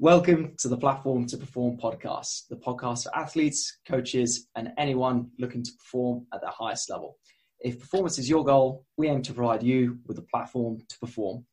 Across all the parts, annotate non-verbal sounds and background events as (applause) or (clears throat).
Welcome to the Platform to Perform podcast, the podcast for athletes, coaches, and anyone looking to perform at their highest level. If performance is your goal, we aim to provide you with a platform to perform.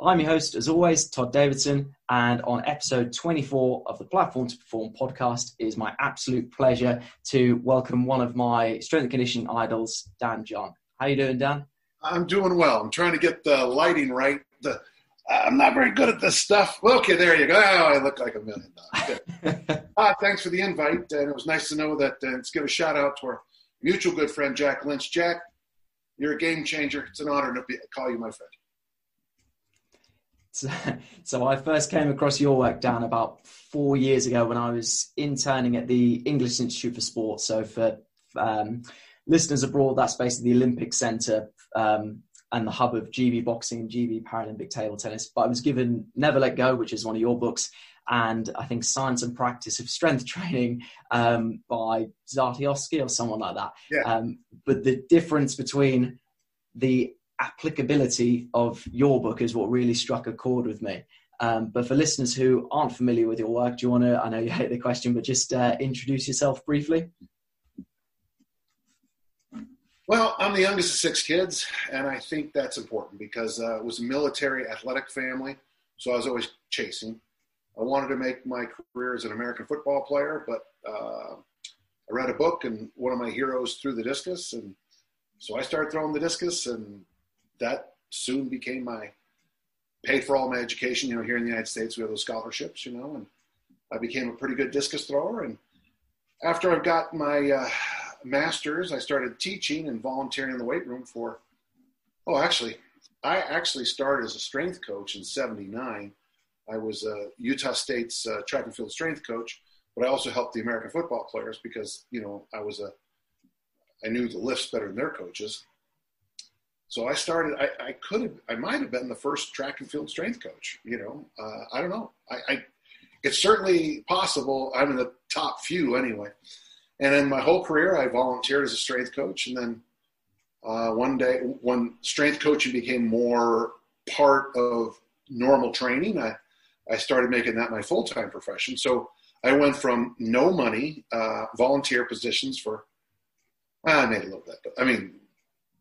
I'm your host, as always, Todd Davidson, and on episode 24 of the Platform to Perform podcast, it is my absolute pleasure to welcome one of my strength and conditioning idols, Dan John. How you doing, Dan? I'm doing well. I'm trying to get the lighting right. The I'm not very good at this stuff. Okay, there you go. Oh, I look like a million dollars. (laughs) ah, thanks for the invite, and it was nice to know that. Uh, let's give a shout out to our mutual good friend Jack Lynch. Jack, you're a game changer. It's an honor to be, call you my friend. So, so I first came across your work, Dan, about four years ago when I was interning at the English Institute for Sport. So for um, listeners abroad, that's basically the Olympic Centre um, and the hub of GB boxing and GB Paralympic table tennis. But I was given Never Let Go, which is one of your books, and I think Science and Practice of Strength (laughs) Training um, by Zatsiorsky or someone like that. Yeah. Um, but the difference between the applicability of your book is what really struck a chord with me. Um, but for listeners who aren't familiar with your work, do you want to? I know you hate the question, but just uh, introduce yourself briefly. Well, I'm the youngest of six kids, and I think that's important because uh, it was a military athletic family, so I was always chasing. I wanted to make my career as an American football player, but uh, I read a book, and one of my heroes threw the discus, and so I started throwing the discus, and that soon became my paid for all my education. You know, here in the United States, we have those scholarships, you know, and I became a pretty good discus thrower. And after I've got my uh, master's, I started teaching and volunteering in the weight room for, oh, actually, I actually started as a strength coach in 79. I was uh, Utah State's uh, track and field strength coach, but I also helped the American football players because, you know, I was a, I knew the lifts better than their coaches. So I started, I, I could have, I might have been the first track and field strength coach, you know, uh, I don't know. I, I, it's certainly possible. I'm in the top few anyway. And in my whole career, I volunteered as a strength coach. And then uh, one day, when strength coaching became more part of normal training, I, I started making that my full time profession. So I went from no money, uh, volunteer positions for, I made a little bit, but I mean,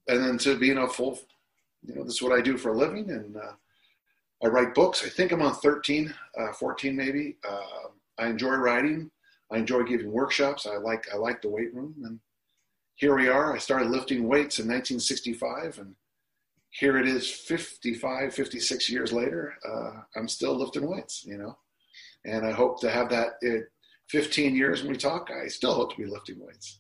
and then to being a full, you know, this is what I do for a living. And uh, I write books. I think I'm on 13, uh, 14 maybe. Uh, I enjoy writing. I enjoy giving workshops. I like I like the weight room, and here we are. I started lifting weights in 1965, and here it is 55, 56 years later. Uh, I'm still lifting weights, you know, and I hope to have that in 15 years when we talk. I still hope to be lifting weights.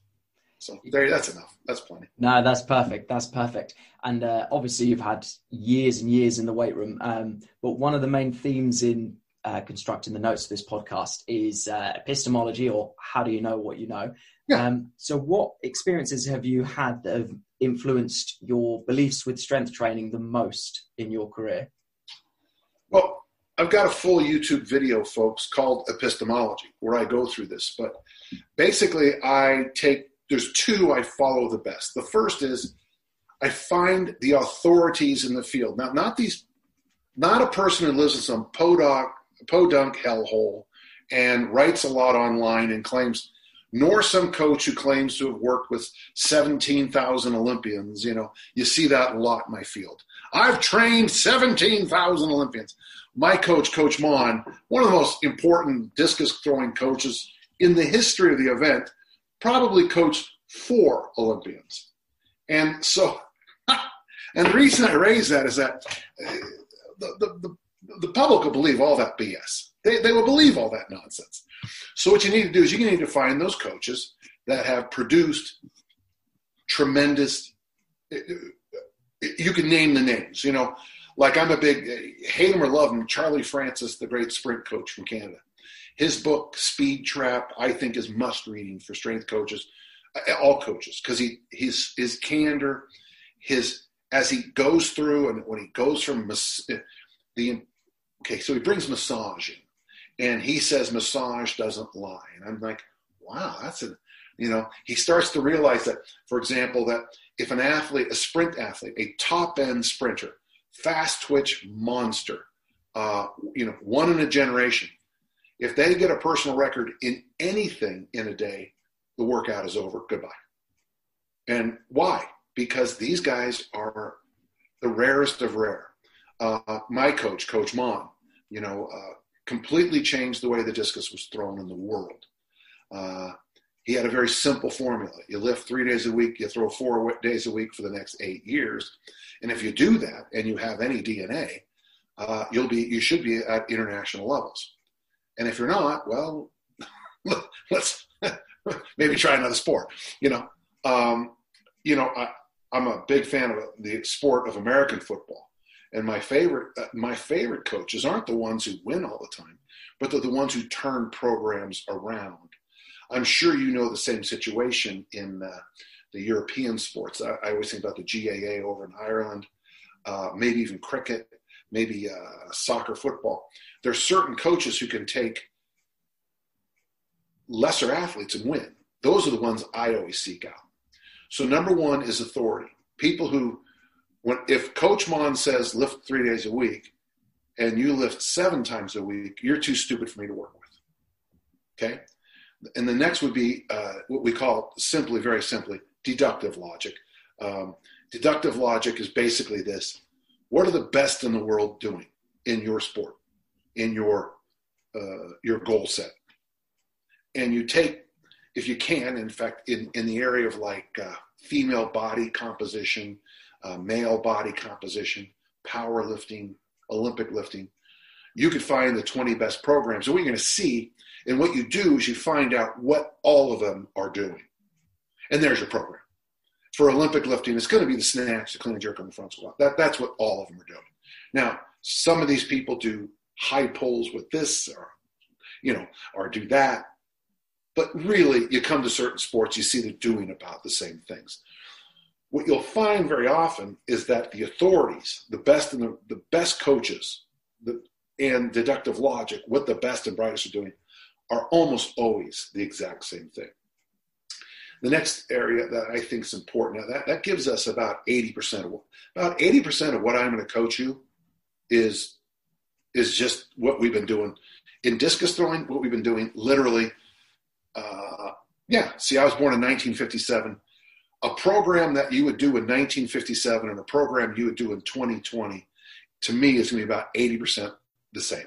So there, that's enough. That's plenty. No, that's perfect. That's perfect. And uh, obviously, you've had years and years in the weight room. Um, but one of the main themes in uh, constructing the notes of this podcast is uh, epistemology, or how do you know what you know? Yeah. Um, so, what experiences have you had that have influenced your beliefs with strength training the most in your career? Well, I've got a full YouTube video, folks, called Epistemology, where I go through this. But basically, I take there's two I follow the best. The first is I find the authorities in the field. Now, not these, not a person who lives in some podunk podunk hellhole and writes a lot online and claims, nor some coach who claims to have worked with 17,000 Olympians. You know, you see that a lot in my field. I've trained 17,000 Olympians. My coach, Coach Maughan, one of the most important discus throwing coaches in the history of the event, probably coached four Olympians. And so, (laughs) and the reason I raise that is that uh, the, the, the the public will believe all that BS. They, they will believe all that nonsense. So what you need to do is you need to find those coaches that have produced tremendous. Eh, eh, you can name the names. You know, like I'm a big eh, hate him or love him. Charlie Francis, the great sprint coach from Canada. His book Speed Trap, I think, is must reading for strength coaches, all coaches, because he his his candor, his as he goes through and when he goes from the okay, so he brings massage in, and he says massage doesn't lie, and I'm like, wow, that's a, you know, he starts to realize that, for example, that if an athlete, a sprint athlete, a top end sprinter, fast twitch monster, uh, you know, one in a generation, If they get a personal record in anything in a day, the workout is over. Goodbye. And why? Because these guys are the rarest of rare. Uh, my coach, Coach Maughan, you know, uh, completely changed the way the discus was thrown in the world. Uh, he had a very simple formula. You lift three days a week, you throw four days a week for the next eight years. And if you do that and you have any DNA, uh, you'll be you should be at international levels. And if you're not, well, (laughs) let's (laughs) maybe try another sport. You know, um, you know, I, I'm a big fan of the sport of American football, and my favorite uh, my favorite coaches aren't the ones who win all the time, but they're the ones who turn programs around. I'm sure you know the same situation in uh, the European sports. I, I, always think about the GAA over in Ireland, uh, maybe even cricket, maybe uh, soccer, football. There's certain coaches who can take lesser athletes and win. Those are the ones I always seek out. So number one is authority. People who, when if Coach Maughan says lift three days a week, and you lift seven times a week, you're too stupid for me to work with. Okay, and the next would be uh, what we call simply, very simply, deductive logic. Um, deductive logic is basically this: What are the best in the world doing in your sport, in your uh, your goal set? And you take if you can, in fact, in, in the area of like uh, female body composition, uh, male body composition, powerlifting, Olympic lifting, you could find the 20 best programs. And what you're going to see, and what you do is you find out what all of them are doing. And there's your program. For Olympic lifting, it's going to be the snatch, the clean and jerk on the front squat. That, that's what all of them are doing. Now, some of these people do high pulls with this or, you know, or do that. But really, you come to certain sports, you see they're doing about the same things. What you'll find very often is that the authorities, the best and the, the best coaches, the, and deductive logic, what the best and brightest are doing, are almost always the exact same thing. The next area that I think is important, now that, that gives us about 80% of what, about 80% of what I'm going to coach you is is just what we've been doing in discus throwing, what we've been doing literally uh, yeah, see, I was born in 1957. A program that you would do in 1957 and a program you would do in 2020, to me, is going to be about 80% the same.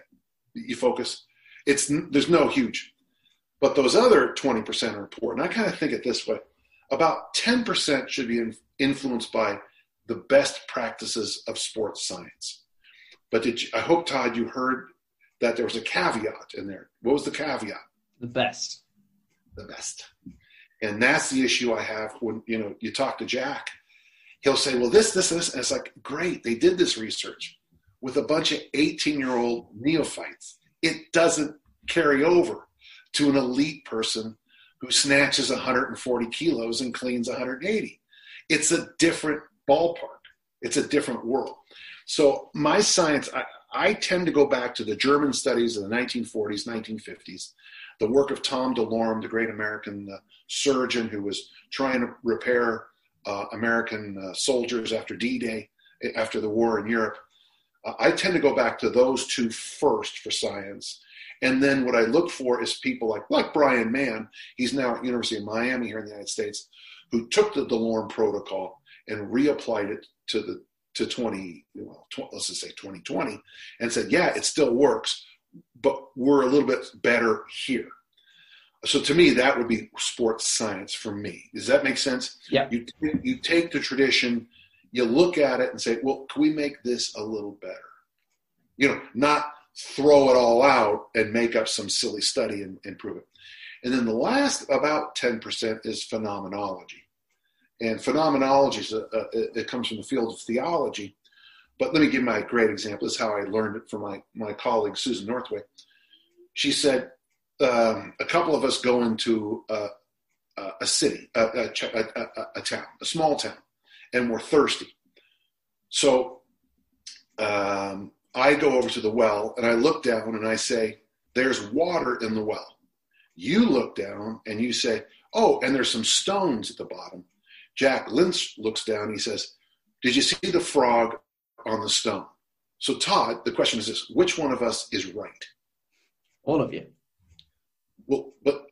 You focus. It's there's no huge, but those other 20% are important. I kind of think it this way: about 10% should be in, influenced by the best practices of sports science. But you, I hope Todd, you heard that there was a caveat in there. What was the caveat? The best the best. And that's the issue I have when you know you talk to Jack. He'll say, "Well, this, this, this," and it's like, "Great, they did this research with a bunch of 18-year-old neophytes. It doesn't carry over to an elite person who snatches 140 kilos and cleans 180. It's a different ballpark. It's a different world. So my science, I, I tend to go back to the German studies of the 1940s, 1950s, the work of Tom DeLorme, the great American uh, surgeon who was trying to repair uh, American uh, soldiers after D-Day, after the war in Europe. I tend to go back to those two first for science. And then what I look for is people like, like Bryan Mann, he's now at University of Miami here in the United States, who took the DeLorme protocol and reapplied it to the to 20, well, tw- let's just say 2020, and said, yeah, it still works, but we're a little bit better here. So to me, that would be sports science for me. Does that make sense? Yeah. You you take the tradition, you look at it and say, well, can we make this a little better? You know, not throw it all out and make up some silly study and, and prove it. And then the last about 10% is phenomenology. And phenomenology is a, a, it comes from the field of theology. But let me give my great example. This is how I learned it from my, my colleague, Susan Northway. She said, um, a couple of us go into a, a city, a, a, a, town, a small town, and we're thirsty. So um, I go over to the well and I look down and I say, There's water in the well. You look down and you say, Oh, and there's some stones at the bottom. Jack Lynch looks down. He says, Did you see the frog on the stone. So, Todd, the question is this which one of us is right? All of you. Well, but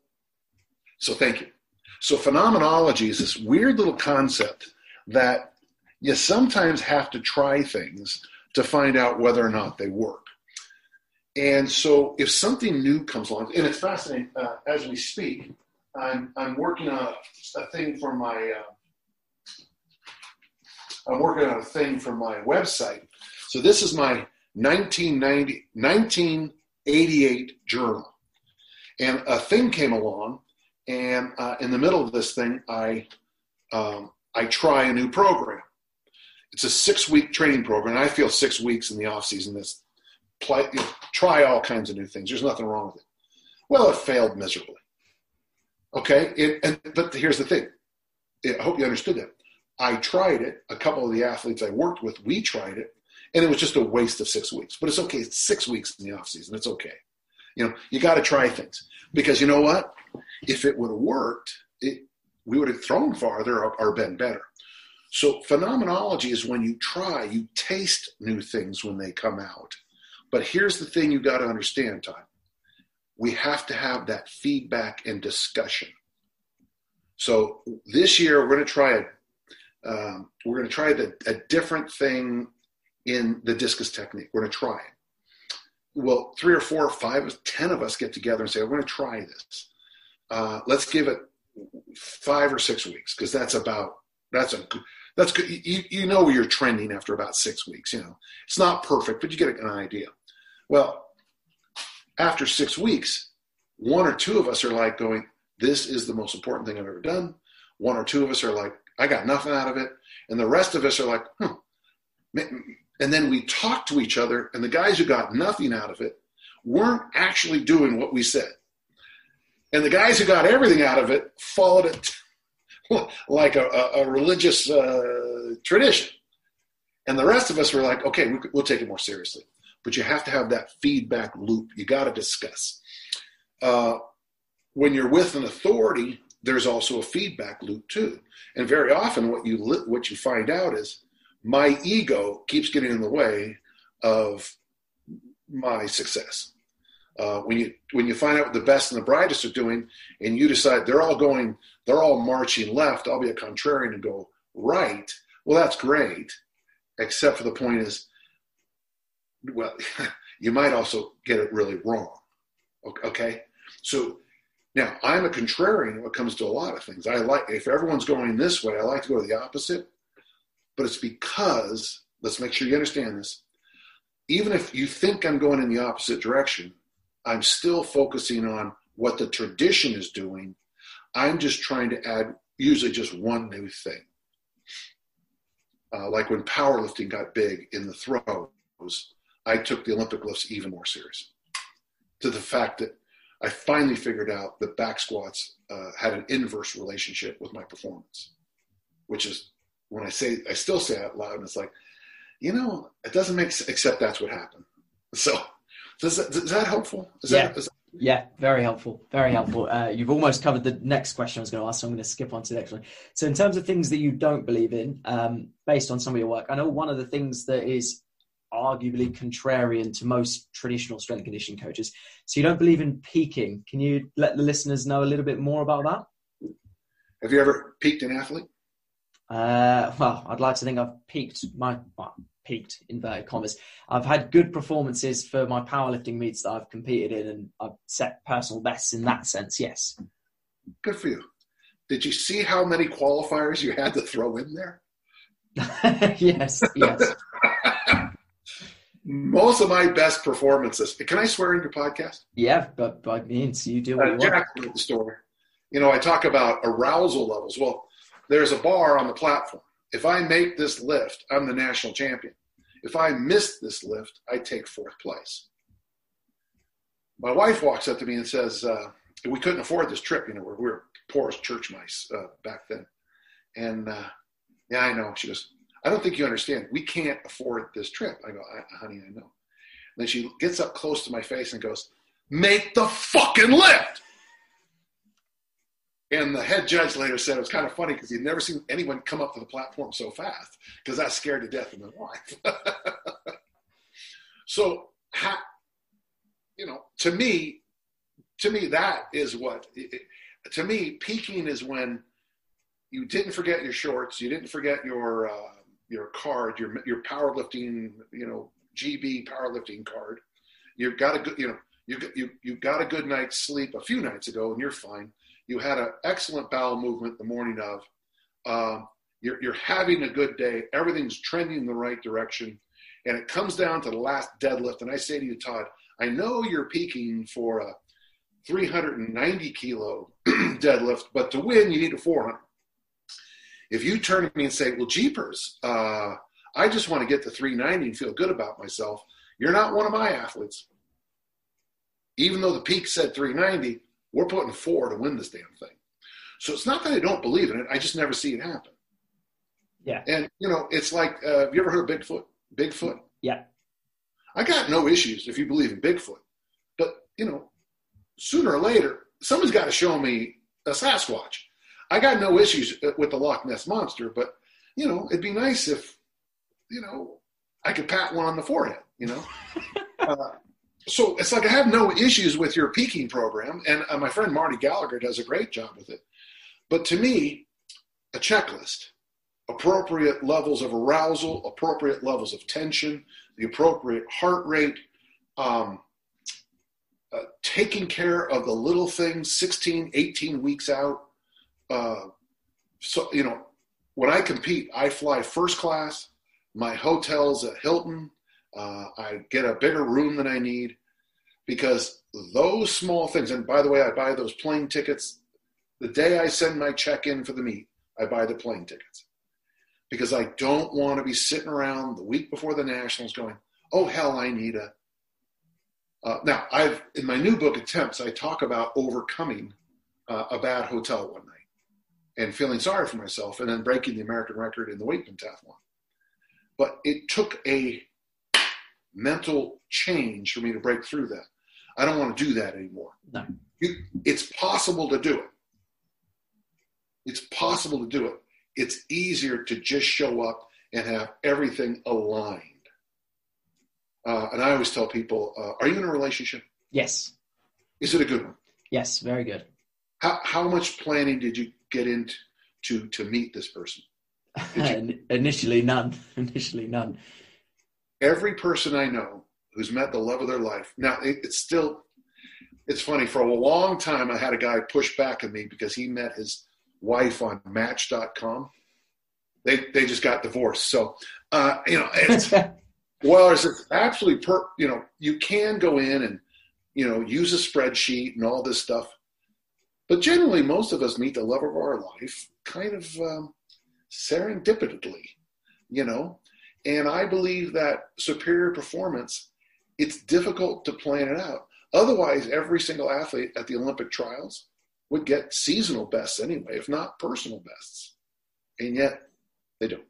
so thank you. So phenomenology is this weird little concept that you sometimes have to try things to find out whether or not they work. And so if something new comes along, and it's fascinating, uh, as we speak, I'm, I'm working on a, a thing for my, uh, I'm working on a thing for my website. So this is my 1990, 1988 journal. And a thing came along, and uh, in the middle of this thing, I, um, I try a new program. It's a six week training program. I feel six weeks in the off season this play, you know, try all kinds of new things. There's nothing wrong with it. Well, it failed miserably. Okay, it, and but here's the thing. I hope you understood that. I tried it. A couple of the athletes I worked with, we tried it, and it was just a waste of six weeks. But it's okay. It's six weeks in the off season. It's okay. You know, you got to try things because you know what? If it would have worked, it, we would have thrown farther or, or been better. So phenomenology is when you try, you taste new things when they come out. But here's the thing you got to understand, Todd. We have to have that feedback and discussion. So this year we're going to try a um, we're going to try the, a different thing in the discus technique. We're going to try it. Well, three or four or five, ten of us get together and say, "We're going to try this. Uh, let's give it five or six weeks because that's about that's a that's good. You, you know you're trending after about six weeks. You know it's not perfect, but you get an idea. Well, after six weeks, one or two of us are like going, "This is the most important thing I've ever done." One or two of us are like, "I got nothing out of it," and the rest of us are like, "Hmm." And then we talk to each other, and the guys who got nothing out of it weren't actually doing what we said. And the guys who got everything out of it followed it (laughs) like a, a, a religious uh, tradition. And the rest of us were like, okay, we'll take it more seriously. But you have to have that feedback loop. You got to discuss. Uh, when you're with an authority, there's also a feedback loop too. And very often, what you what you find out is my ego keeps getting in the way of my success. Uh, when you when you find out what the best and the brightest are doing, and you decide they're all going, they're all marching left. I'll be a contrarian and go right. Well, that's great, except for the point is, well, (laughs) you might also get it really wrong. Okay, so now I'm a contrarian when it comes to a lot of things. I like if everyone's going this way, I like to go to the opposite. But it's because let's make sure you understand this. Even if you think I'm going in the opposite direction, I'm still focusing on what the tradition is doing. I'm just trying to add usually just one new thing. Uh, like when powerlifting got big in the throws, I took the Olympic lifts even more serious. To the fact that I finally figured out that back squats uh, had an inverse relationship with my performance, which is when I say I still say it out loud, and it's like, you know, it doesn't make sense, except that's what happened. So does that, is that helpful? Is yeah. That, is that... yeah, very helpful. Very helpful. Uh, you've almost covered the next question I was going to ask, so I'm going to skip on to the next one. So, in terms of things that you don't believe in, um, based on some of your work, I know one of the things that is arguably contrarian to most traditional strength conditioning coaches. So, you don't believe in peaking. Can you let the listeners know a little bit more about that? Have you ever peaked an athlete? Uh, well, I'd like to think I've peaked my well, peaked inverted commas. I've had good performances for my powerlifting meets that I've competed in, and I've set personal bests in that sense. Yes. Good for you. Did you see how many qualifiers you had to throw in there? (laughs) yes. Yes. (laughs) Most of my best performances. Can I swear in your podcast? Yeah, but by means you do what uh, Jack the story. You know, I talk about arousal levels. Well, there's a bar on the platform. If I make this lift, I'm the national champion. If I miss this lift, I take fourth place. My wife walks up to me and says, uh, "We couldn't afford this trip. You know, we were poor as church mice uh, back then." And uh, yeah, I know. She goes, "I don't think you understand. We can't afford this trip." I go, I, "Honey, I know." And then she gets up close to my face and goes, "Make the fucking lift." And the head judge later said it was kind of funny because he'd never seen anyone come up to the platform so fast because I scared to death of my wife. (laughs) so, you know, to me, to me, that is what. It, to me, peaking is when you didn't forget your shorts, you didn't forget your uh, your card, your your powerlifting, you know, GB powerlifting card. You've got a good, you know, you you you got a good night's sleep a few nights ago, and you're fine. You had an excellent bowel movement the morning of. Um, you're, you're having a good day. Everything's trending in the right direction. And it comes down to the last deadlift. And I say to you, Todd, I know you're peaking for a 390 kilo (clears throat) deadlift, but to win, you need a 400. If you turn to me and say, well, jeepers, uh, I just want to get to 390 and feel good about myself, you're not one of my athletes. Even though the peak said 390, we're putting four to win this damn thing. So it's not that I don't believe in it. I just never see it happen. Yeah. And, you know, it's like, uh, have you ever heard of Bigfoot? Bigfoot? Yeah. I got no issues if you believe in Bigfoot. But, you know, sooner or later, someone's got to show me a Sasquatch. I got no issues with the Loch Ness monster, but you know, it'd be nice if you know I could pat one on the forehead. You know, (laughs) uh, so it's like I have no issues with your peaking program, and uh, my friend Marty Gallagher does a great job with it. But to me, a checklist, appropriate levels of arousal, appropriate levels of tension, the appropriate heart rate. Um, uh, taking care of the little things 16 18 weeks out uh, so you know when i compete i fly first class. My hotel's at hilton. Uh, i get a bigger room than i need because those small things and by the way i buy those plane tickets. The day i send my check in for the meet i buy the plane tickets because i don't want to be sitting around the week before the nationals going oh hell i need a uh, now, I've in my new book, Attempts, I talk about overcoming uh, a bad hotel one night and feeling sorry for myself, and then breaking the American record in the weight pentathlon. But it took a mental change for me to break through that. I don't want to do that anymore. No. You, it's possible to do it. It's possible to do it. It's easier to just show up and have everything aligned. Uh, and I always tell people, uh, are you in a relationship? Yes. Is it a good one? Yes, very good. How, how much planning did you get into to, to meet this person? (laughs) Initially, none. (laughs) Initially, none. Every person I know who's met the love of their life. Now, it, it's still, it's funny. For a long time, I had a guy push back at me because he met his wife on Match.com. They they just got divorced. So, uh, you know, it's (laughs) Well, it's actually per, you know, you can go in and, you know, use a spreadsheet and all this stuff. But generally, most of us meet the love of our life kind of um, serendipitously, you know. And I believe that superior performance, it's difficult to plan it out. Otherwise, every single athlete at the Olympic trials would get seasonal bests anyway, if not personal bests. And yet, they don't.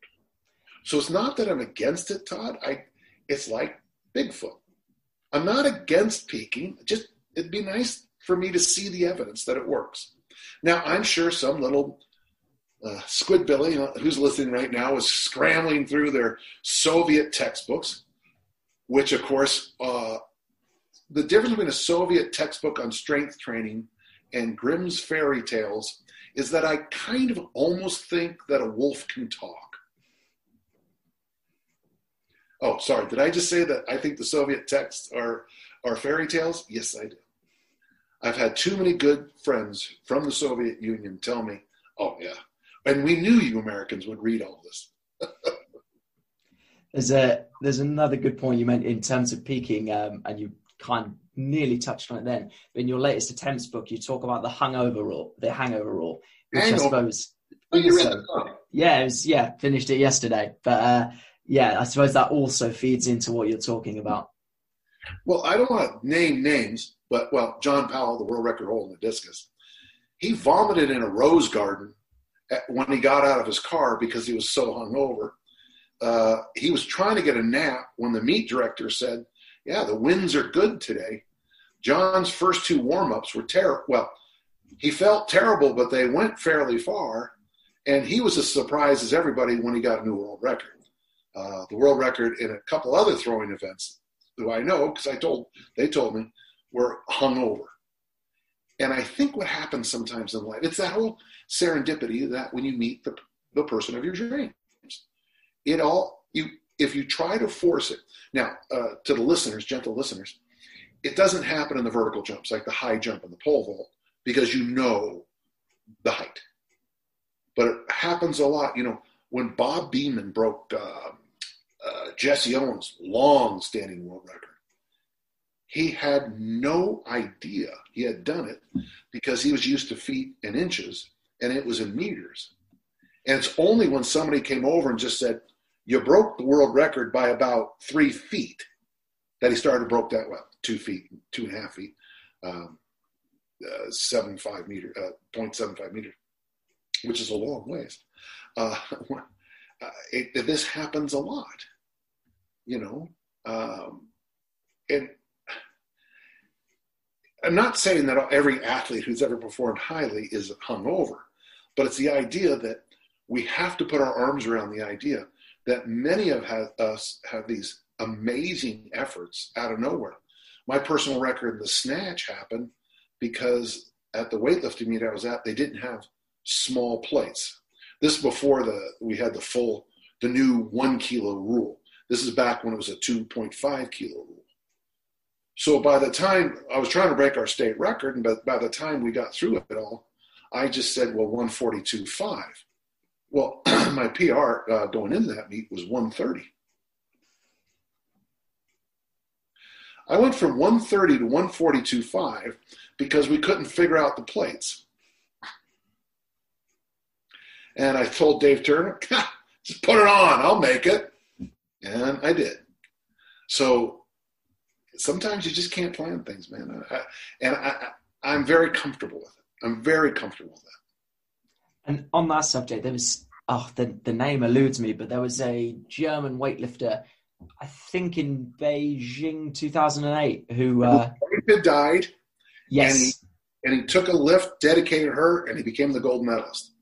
So it's not that I'm against it, Todd. I it's like Bigfoot. I'm not against peaking. Just it'd be nice for me to see the evidence that it works. Now, I'm sure some little uh, Squidbilly who's listening right now is scrambling through their Soviet textbooks, which, of course, uh, the difference between a Soviet textbook on strength training and Grimm's fairy tales is that I kind of almost think that a wolf can talk. Oh, sorry. Did I just say that I think the Soviet texts are are fairy tales? Yes, I do. I've had too many good friends from the Soviet Union tell me, "Oh yeah," and we knew you Americans would read all this. there's a there's another good point you meant in terms of peaking, um, and you kind of nearly touched on it then. But in your latest attempts book, you talk about the hangover rule, the hangover rule, which Hangover. I suppose. Oh, also- yeah, it was, yeah, finished it yesterday, but. Uh, yeah, I suppose that also feeds into what you're talking about. Well, I don't want to name names, but well, John Powell, the world record holder in the discus, he vomited in a rose garden at, when he got out of his car because he was so hungover. Uh, he was trying to get a nap when the meet director said, "Yeah, the winds are good today." John's first two warm-ups were terrible. Well, he felt terrible, but they went fairly far, and he was as surprised as everybody when he got a new world record. Uh, the world record in a couple other throwing events who I know because I told they told me were hungover, And I think what happens sometimes in life, it's that whole serendipity that when you meet the, the person of your dreams, it all, you, if you try to force it, now uh, to the listeners, gentle listeners, it doesn't happen in the vertical jumps like the high jump and the pole vault because you know the height. But it happens a lot. You know, when Bob Beamon broke uh, uh, Jesse Owens' long standing world record, he had no idea he had done it because he was used to feet and inches and it was in meters. And it's only when somebody came over and just said, You broke the world record by about three feet that he started to broke that well, two feet, two and a half feet, um, uh, seven five meter, uh, 0.75 meters, which is a long ways. Uh, (laughs) uh, it, this happens a lot, you know. Um, and I'm not saying that every athlete who's ever performed highly is hungover, but it's the idea that we have to put our arms around the idea that many of us have these amazing efforts out of nowhere. My personal record in the snatch happened because at the weightlifting meet I was at, they didn't have small plates. This before the we had the full the new one kilo rule. This is back when it was a 2.5 kilo rule. So by the time I was trying to break our state record, and by, the time we got through it all, I just said, well, 142.5. Well, (clears throat) my PR uh, going into that meet was 130. I went from 130 to 142.5 because we couldn't figure out the plates. And I told Dave Turner, (laughs) just put it on, I'll make it. And I did. So sometimes you just can't plan things, man. I, and I, I'm very comfortable with it. I'm very comfortable with that. And on that subject, there was, oh, the, the name eludes me, but there was a German weightlifter I think in Beijing 2008, who uh, died. Yes, and he, and he took a lift, dedicated her, and he became the gold medalist.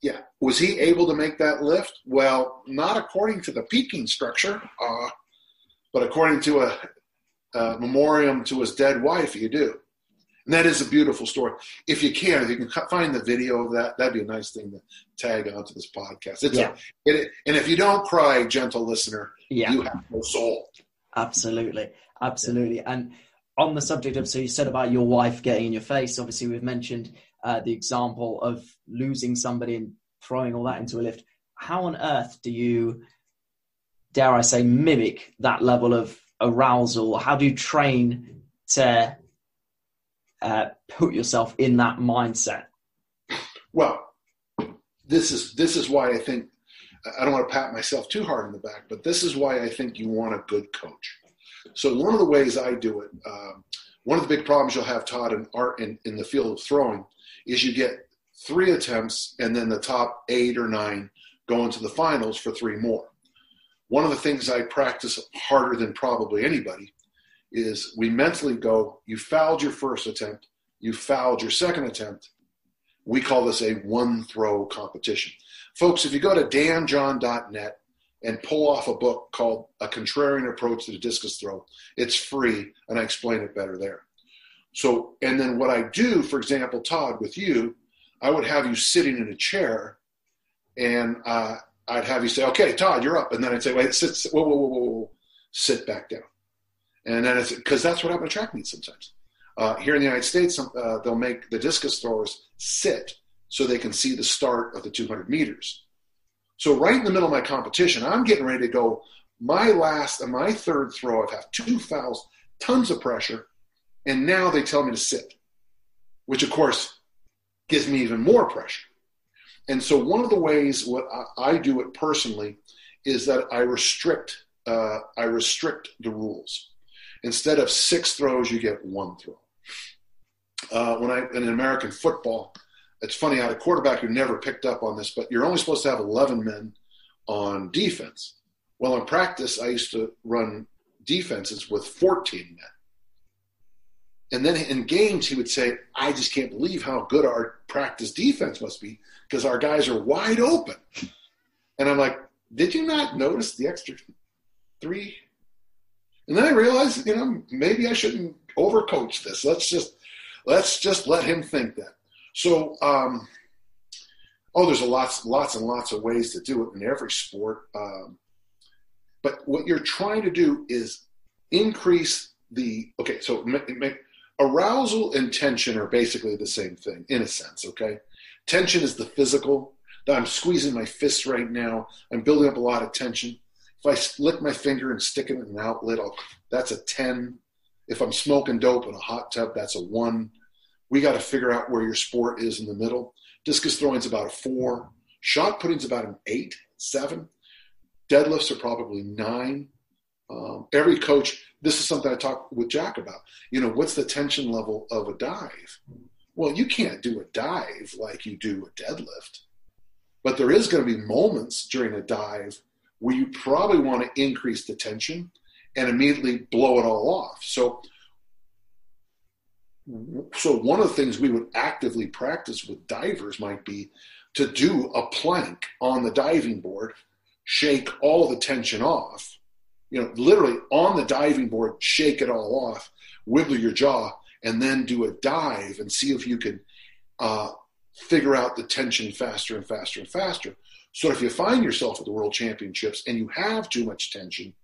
Yeah, was he able to make that lift? Well, not according to the peaking structure, uh, but according to a, a memoriam to his dead wife, you do. And that is a beautiful story. If you can, if you can find the video of that, that'd be a nice thing to tag onto this podcast. It's yeah. A, it, and if you don't cry, gentle listener, yeah. you have no soul. Absolutely. Absolutely. And on the subject of, so you said about your wife getting in your face, obviously we've mentioned uh, the example of losing somebody and throwing all that into a lift. How on earth do you, dare I say, mimic that level of arousal? How do you train to uh, put yourself in that mindset? Well, this is this is why I think I don't want to pat myself too hard in the back, but this is why I think you want a good coach. So one of the ways I do it, um, one of the big problems you'll have, Todd, in art in, in the field of throwing, is you get three attempts and then the top eight or nine go into the finals for three more. One of the things I practice harder than probably anybody is we mentally go, you fouled your first attempt, you fouled your second attempt. We call this a one throw competition. Folks, if you go to danjohn.net and pull off a book called A Contrarian Approach to the Discus Throw, it's free and I explain it better there. So, and then what I do, for example, Todd, with you, I would have you sitting in a chair and uh, I'd have you say, okay, Todd, you're up. And then I'd say, wait, sit, sit whoa, whoa, whoa, whoa, sit back down. And then it's because that's what happens at track meets sometimes. Uh, here in the United States, uh, they'll make the discus throwers sit so they can see the start of the 200 meters. So right in the middle of my competition, I'm getting ready to go. My last and my third throw, I've had two fouls, tons of pressure, and now they tell me to sit, which of course gives me even more pressure. And so one of the ways what I, I do it personally is that I restrict uh, I restrict the rules. Instead of six throws, you get one throw. Uh, when I in American football, it's funny. I had a quarterback who never picked up on this, but you're only supposed to have 11 men on defense. Well, in practice, I used to run defenses with 14 men. And then in games, he would say, I just can't believe how good our practice defense must be because our guys are wide open. And I'm like, did you not notice the extra three and then I realized, you know, maybe I shouldn't overcoach this. Let's just let's just let him think that. So, um, oh, there's a lots, lots and lots of ways to do it in every sport. Um, but what you're trying to do is increase the okay. So make, make, arousal and tension are basically the same thing in a sense. Okay, tension is the physical. I'm squeezing my fists right now. I'm building up a lot of tension. If I lick my finger and stick it in an outlet, I'll, that's a 10. If I'm smoking dope in a hot tub, that's a one. We got to figure out where your sport is in the middle. Discus throwing is about a four. Shot putting is about an eight, seven. Deadlifts are probably nine. Um, every coach, this is something I talk with Jack about. You know, what's the tension level of a dive? Well, you can't do a dive like you do a deadlift, but there is going to be moments during a dive where you probably want to increase the tension and immediately blow it all off. So, so one of the things we would actively practice with divers might be to do a plank on the diving board, shake all the tension off, you know, literally on the diving board, shake it all off, wiggle your jaw, and then do a dive and see if you can uh, figure out the tension faster and faster and faster. So if you find yourself at the World Championships and you have too much tension,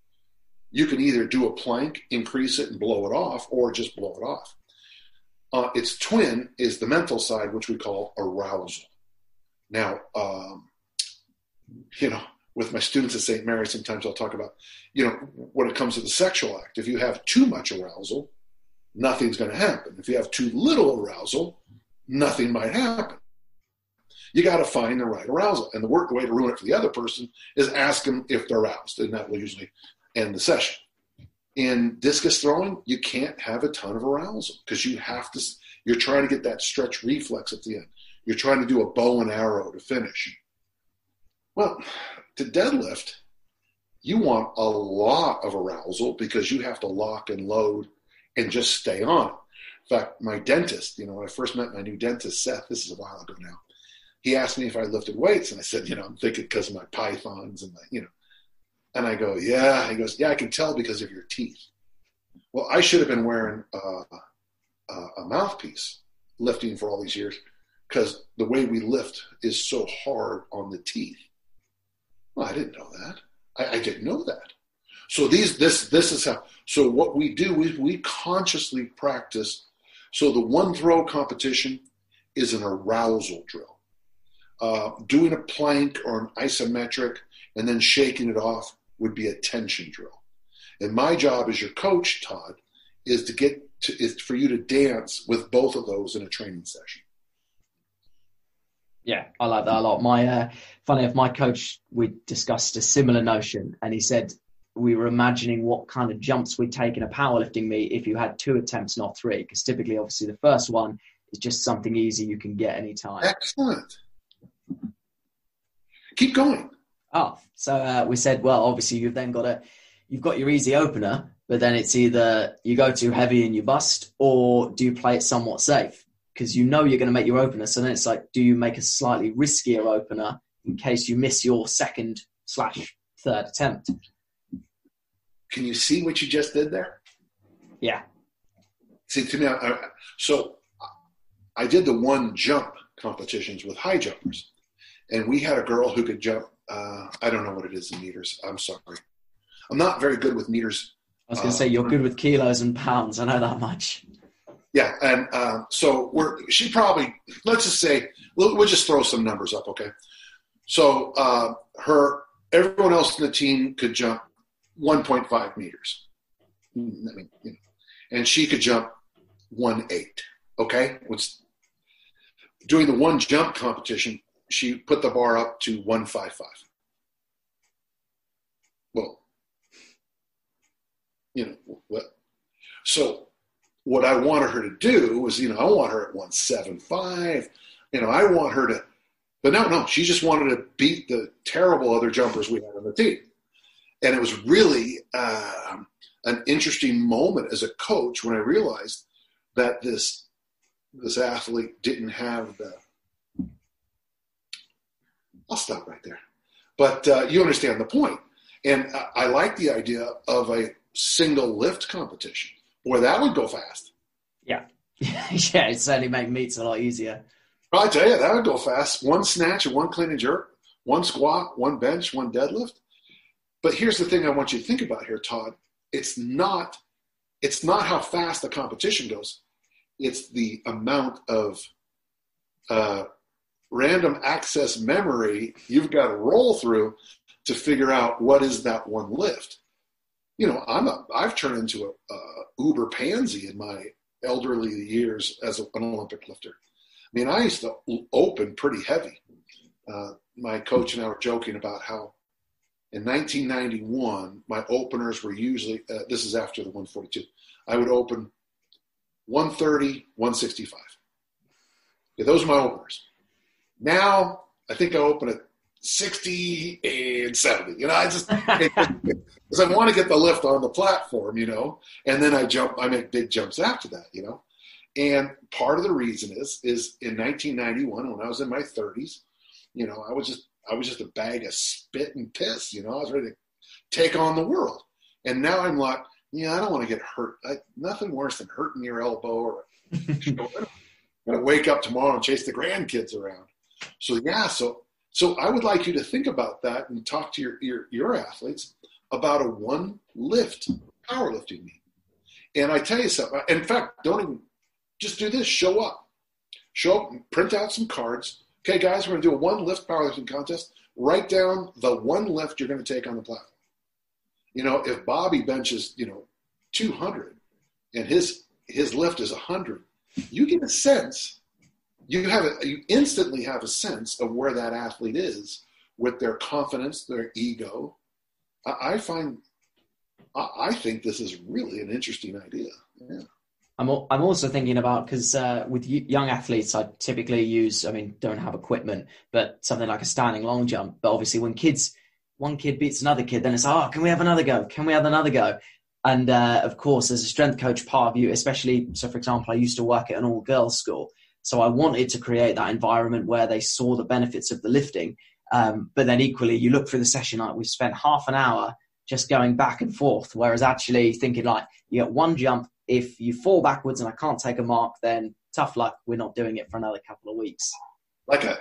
you can either do a plank, increase it, and blow it off, or just blow it off. Uh, its twin is the mental side, which we call arousal. Now, um, you know, with my students at St. Mary, sometimes I'll talk about, you know, when it comes to the sexual act, if you have too much arousal, nothing's going to happen. If you have too little arousal, nothing might happen. You got to find the right arousal. And the, work, way to ruin it for the other person is ask them if they're aroused, and that will usually end the session. In discus throwing, you can't have a ton of arousal because you have to, you're trying to get that stretch reflex at the end. You're trying to do a bow and arrow to finish. Well, to deadlift, you want a lot of arousal because you have to lock and load and just stay on. In fact, my dentist, you know, when I first met my new dentist, Seth, this is a while ago now, he asked me if I lifted weights, and I said, you know, I'm thinking because of my pythons and my, you know, and I go, yeah. He goes, yeah, I can tell because of your teeth. Well, I should have been wearing uh, a mouthpiece lifting for all these years because the way we lift is so hard on the teeth. Well, I didn't know that. I, I didn't know that. So these this this is how. So what we do is we consciously practice. So the one throw competition is an arousal drill. Uh, doing a plank or an isometric and then shaking it off would be a tension drill. And my job as your coach, Todd, is to get to, is for you to dance with both of those in a training session. Yeah, I like that a lot. My uh, funny enough, my coach we discussed a similar notion, and he said we were imagining what kind of jumps we'd take in a powerlifting meet if you had two attempts, not three, because typically, obviously, the first one is just something easy you can get anytime. Excellent. Keep going. Oh, so uh, we said, well, obviously, you've then got a, you've got your easy opener, but then it's either you go too heavy and you bust, or do you play it somewhat safe? Because you know you're going to make your opener. So then it's like, do you make a slightly riskier opener in case you miss your second slash third attempt? Can you see what you just did there? Yeah. See, to me, I, so I did the one jump competitions with high jumpers, and we had a girl who could jump. Uh, I don't know what it is in meters. I'm sorry. I'm not very good with meters. I was going to uh, say you're good with kilos and pounds. I know that much. Yeah, and uh, so we're she probably let's just say we'll, just throw some numbers up, okay? So uh, her everyone else in the team could jump 1.5 meters, I mean, you know, and she could jump one eight. Okay, which doing the one jump competition, she put the bar up to 155. Well, you know what? So what I wanted her to do was, you know, I want her at 175. You know, I want her to, but no, no, she just wanted to beat the terrible other jumpers we had on the team. And it was really uh, an interesting moment as a coach when I realized that this this athlete didn't have the. I'll stop right there, but uh, you understand the point. And I, I like the idea of a single lift competition Boy, that would go fast. Yeah. (laughs) yeah, it certainly make meets a lot easier. I tell you, that would go fast. One snatch and one clean and jerk, one squat, one bench, one deadlift. But here's the thing I want you to think about here, Todd. It's not it's not how fast the competition goes. It's the amount of uh, random access memory you've got to roll through to figure out what is that one lift. You know, I'm a I've turned into a, a uber pansy in my elderly years as an Olympic lifter. I mean, I used to open pretty heavy. Uh, my coach and I were joking about how in 1991 my openers were usually uh, this is after the 142. I would open 130, 165. Okay, those are my openers. Now I think I open at 60 and 70. You know, I just because I want to get the lift on the platform, you know, and then I jump, I make big jumps after that, you know. And part of the reason is is in 1991 when I was in my 30s, you know, I was just I was just a bag of spit and piss, you know. I was ready to take on the world. And now I'm like, yeah, I don't want to get hurt. I, nothing worse than hurting your elbow or (laughs) I'm gonna wake up tomorrow and chase the grandkids around. So yeah, so so I would like you to think about that and talk to your your, your athletes about a one lift powerlifting meet. And I tell you something. In fact, don't even just do this. Show up. Show up. Print out some cards. Okay, guys, we're to do a one lift powerlifting contest. Write down the one lift you're to take on the platform. You know, if Bobby benches, you know, 200 and his his lift is 100, you get a sense. You have a, you instantly have a sense of where that athlete is with their confidence, their ego. I, I find, I, I, think this is really an interesting idea. Yeah. I'm I'm also thinking about because uh, with young athletes, I typically use. I mean, don't have equipment, but something like a standing long jump. But obviously, when kids one kid beats another kid, then it's, oh, can we have another go? Can we have another go? And uh, of course, as a strength coach, part of you, especially, so for example, I used to work at an all girls school. So I wanted to create that environment where they saw the benefits of the lifting. Um, but then equally, you look through the session, like we've spent half an hour just going back and forth, whereas actually thinking like, you get one jump, if you fall backwards and I can't take a mark, then tough luck, we're not doing it for another couple of weeks. Like a,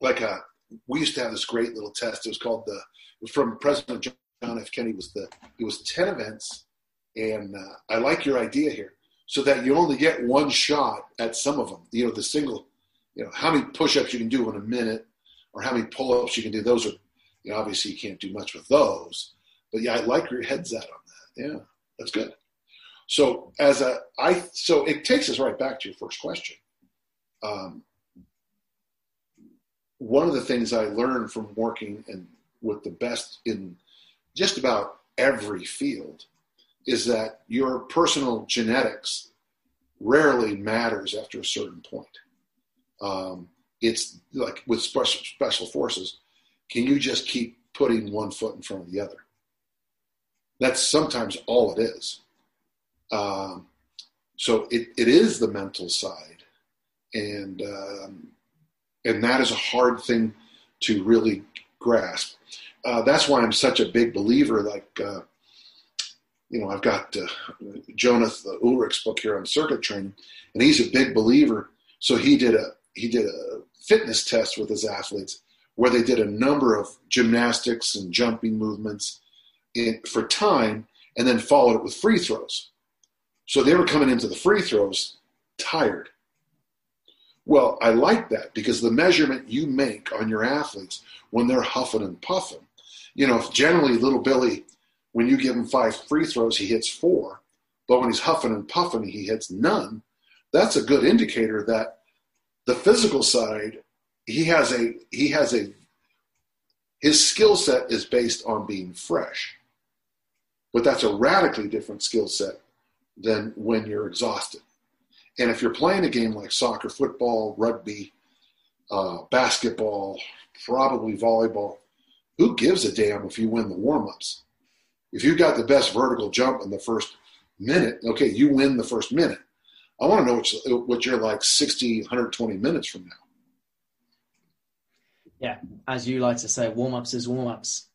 like a, we used to have this great little test. It was called the it was from President John F. Kennedy It was the it was ten events, and uh, I like your idea here, so that you only get one shot at some of them. You know, the single, you know, how many push-ups you can do in a minute, or how many pull-ups you can do. Those are, you know, obviously you can't do much with those, but yeah, I like your head's at on that. Yeah, that's good. So as a I so it takes us right back to your first question. Um, one of the things I learned from working and with the best in just about every field is that your personal genetics rarely matters after a certain point. Um, it's like with special, special forces, can you just keep putting one foot in front of the other? That's sometimes all it is. Um, so it, it is the mental side, and um, and that is a hard thing to really grasp. Uh, that's why I'm such a big believer. Like, uh, you know, I've got uh, Jonathan Ulrich's book here on circuit training, and he's a big believer. So he did a he did a fitness test with his athletes where they did a number of gymnastics and jumping movements in, for time, and then followed it with free throws. So they were coming into the free throws tired. Well, I like that because the measurement you make on your athletes when they're huffing and puffing, you know, generally little Billy, when you give him five free throws, he hits four. But when he's huffing and puffing, he hits none. That's a good indicator that the physical side, he has a he has a his skill set is based on being fresh. But that's a radically different skill set than when you're exhausted. And if you're playing a game like soccer, football, rugby, uh, basketball, probably volleyball, who gives a damn if you win the warm ups? If you got the best vertical jump in the first minute, okay, you win the first minute. I want to know what, what you're like 60, 120 minutes from now. Yeah, as you like to say, warm ups is warm ups.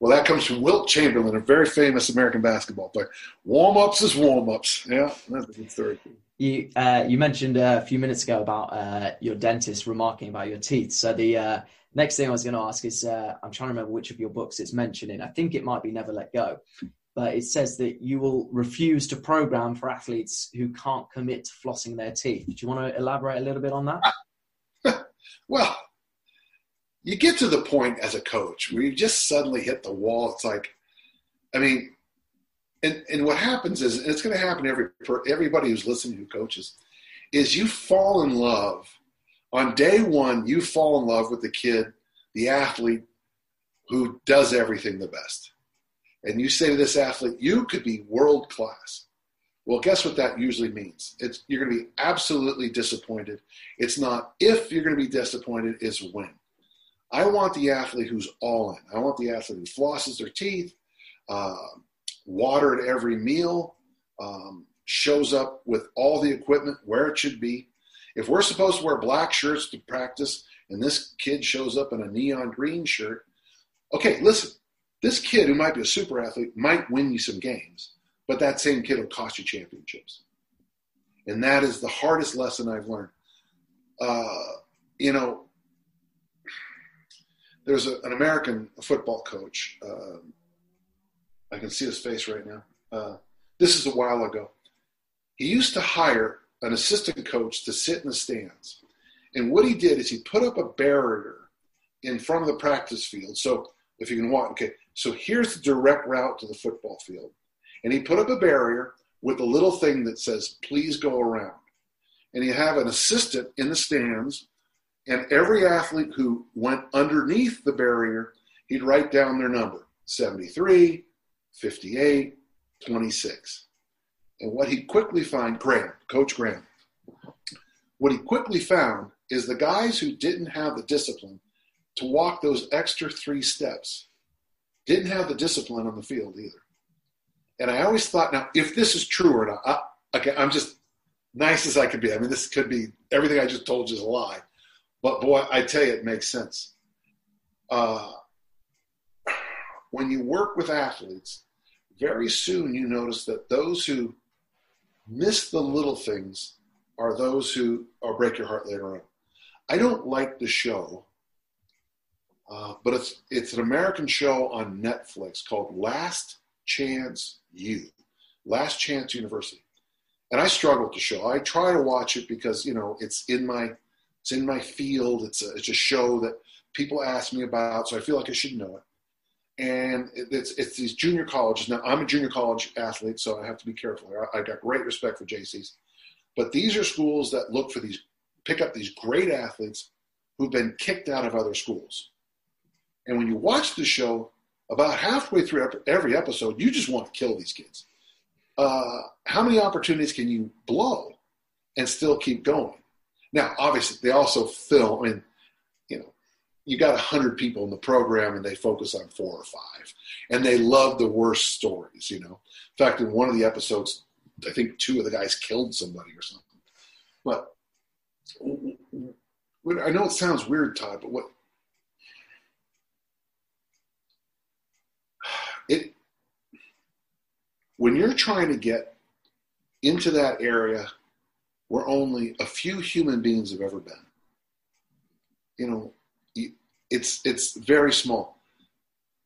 Well, that comes from Wilt Chamberlain, a very famous American basketball player. Warm ups is warm ups. Yeah, that's a good story. You uh, you mentioned a few minutes ago about uh, your dentist remarking about your teeth. So the uh, next thing I was going to ask is uh, I'm trying to remember which of your books it's mentioning. I think it might be Never Let Go, but it says that you will refuse to program for athletes who can't commit to flossing their teeth. Do you want to elaborate a little bit on that? (laughs) well, you get to the point as a coach where you just suddenly hit the wall. It's like, I mean, and, and what happens is, and it's going to happen every for everybody who's listening who coaches, is you fall in love on day one. You fall in love with the kid, the athlete who does everything the best, and you say to this athlete, "You could be world class." Well, guess what that usually means? It's you're going to be absolutely disappointed. It's not if you're going to be disappointed, is when. I want the athlete who's all in. I want the athlete who flosses their teeth, uh, water at every meal, um, shows up with all the equipment where it should be. If we're supposed to wear black shirts to practice and this kid shows up in a neon green shirt, okay, listen, this kid who might be a super athlete might win you some games, but that same kid will cost you championships. And that is the hardest lesson I've learned. Uh, you know, there's a, an American football coach. Uh, I can see his face right now. Uh, this is a while ago. He used to hire an assistant coach to sit in the stands. And what he did is he put up a barrier in front of the practice field. So if you can walk, okay, so here's the direct route to the football field. And he put up a barrier with a little thing that says, please go around. And you have an assistant in the stands, and every athlete who went underneath the barrier, he'd write down their number 73, 58, 26. And what he quickly found, Graham, Coach Graham, what he quickly found is the guys who didn't have the discipline to walk those extra three steps didn't have the discipline on the field either. And I always thought, now, if this is true or not, I, okay, I'm just nice as I could be. I mean, this could be everything I just told you is a lie. But boy, I tell you, it makes sense. Uh, when you work with athletes, very soon you notice that those who miss the little things are those who or break your heart later on. I don't like the show, uh, but it's it's an American show on Netflix called Last Chance U, Last Chance University, and I struggle with the show. I try to watch it because you know it's in my it's in my field. It's a, it's a show that people ask me about, so I feel like I should know it and it's it's these junior colleges. Now I'm a junior college athlete, so I have to be careful. I, have got great respect for JCs, but these are schools that look for these pick up these great athletes who've been kicked out of other schools. And when you watch the show, about halfway through every episode, you just want to kill these kids. Uh, how many opportunities can you blow and still keep going? Now, obviously, they also fill. I mean, you got 100 people in the program and they focus on four or five and they love the worst stories you know? In fact in one of the episodes i think two of the guys killed somebody or something. But i know it sounds weird todd but what it when you're trying to get into that area where only a few human beings have ever been you know it's it's very small.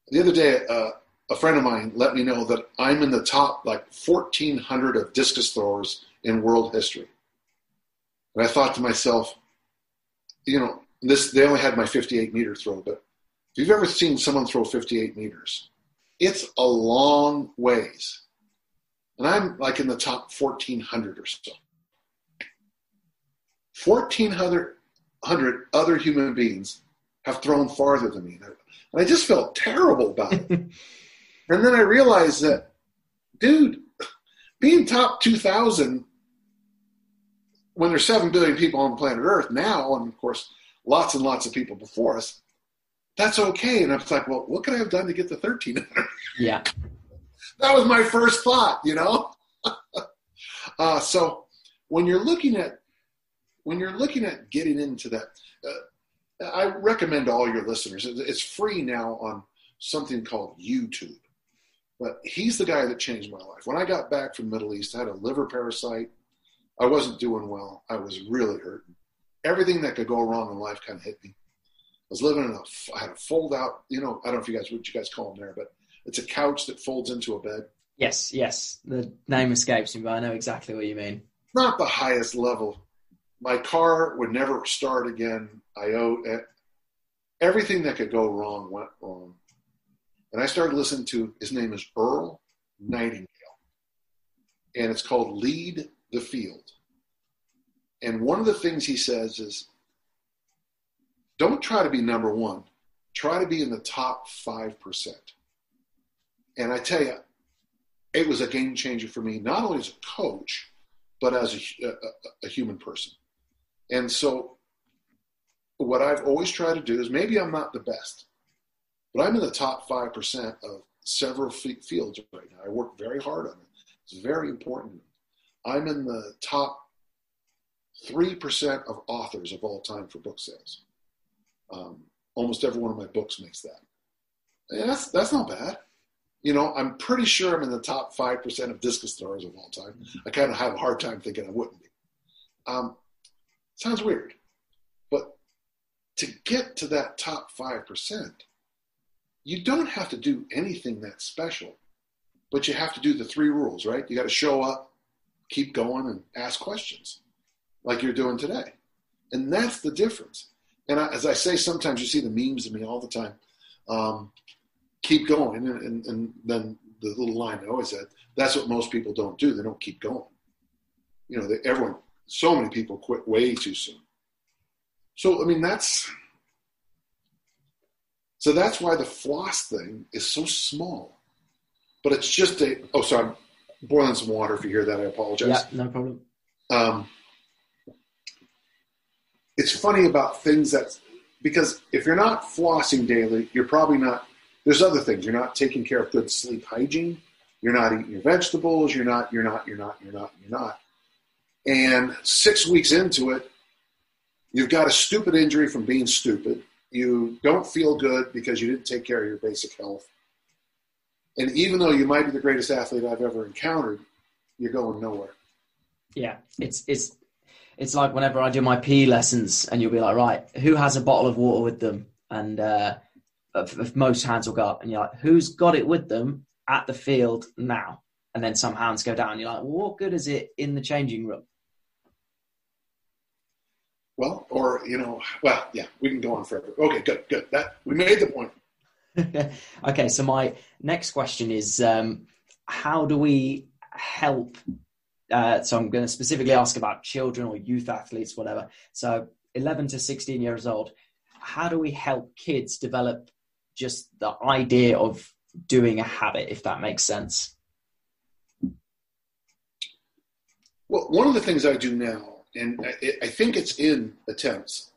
The other day, uh, a friend of mine let me know that I'm in the top like 1,400 of discus throwers in world history. And I thought to myself, you know, this they only had my 58 meter throw, but if you've ever seen someone throw 58 meters, it's a long ways. And I'm like in the top 1,400 or so. 1,400 other human beings have thrown farther than me. And I just felt terrible about it. (laughs) and then I realized that, dude, being top 2,000 when there's 7 billion people on planet Earth now, and of course, lots and lots of people before us, that's okay. And I was like, well, what could I have done to get to 1,300? Yeah. that was my first thought, you know? (laughs) uh, so when you're looking at when you're looking at getting into that, uh, I recommend all your listeners. It's free now on something called YouTube. But he's the guy that changed my life. When I got back from Middle East, I had a liver parasite. I wasn't doing well. I was really hurting. Everything that could go wrong in life kind of hit me. I was living in a, I had a fold out, you know, I don't know if you guys, what you guys call them there, but it's a couch that folds into a bed. Yes, yes. The name escapes me, but I know exactly what you mean. Not the highest level. My car would never start again. I owed everything that could go wrong went wrong. And I started listening to his name is Earl Nightingale. And it's called Lead the Field. And one of the things he says is don't try to be number one, try to be in the top 5%. And I tell you, it was a game changer for me, not only as a coach, but as a, a, a human person. And so, what I've always tried to do is maybe I'm not the best, but I'm in the top 5% of several fields right now. I work very hard on it. It's very important. I'm in the top 3% of authors of all time for book sales. Um, almost every one of my books makes that. And that's, that's not bad. You know, I'm pretty sure I'm in the top 5% of discus throwers of all time. I kind of have a hard time thinking I wouldn't be. Um, sounds weird. To get to that top 5%, you don't have to do anything that special, but you have to do the three rules, right? You got to show up, keep going, and ask questions like you're doing today. And that's the difference. And I, as I say, sometimes you see the memes of me all the time. Um, keep going. And, and, and, then the little line I always said, that's what most people don't do. They don't keep going. You know, they, everyone, so many people quit way too soon. So, I mean, that's, so that's why the floss thing is so small. But it's just a, oh, sorry, I'm boiling some water if you hear that. I apologize. Yeah, no problem. Um, it's funny about things that, because if you're not flossing daily, you're probably not, there's other things. You're not taking care of good sleep hygiene. You're not eating your vegetables. You're not, you're not, you're not, you're not, you're not. And six weeks into it, you've got a stupid injury from being stupid you don't feel good because you didn't take care of your basic health. And even though you might be the greatest athlete I've ever encountered, you're going nowhere. Yeah, it's it's it's like whenever I do my PE lessons, and you'll be like, right, who has a bottle of water with them? And uh, most hands will go up, and you're like, who's got it with them at the field now? And then some hands go down. And you're like, well, what good is it in the changing room? Well, or you know, well, yeah, we can go on forever. Okay, good, good. That we made the point. (laughs) okay, so my next question is, um, how do we help? Uh, so I'm going to specifically ask about children or youth athletes, whatever. So 11 to 16 years old. How do we help kids develop just the idea of doing a habit, if that makes sense? Well, one of the things I do now and I, I think it's in attempts,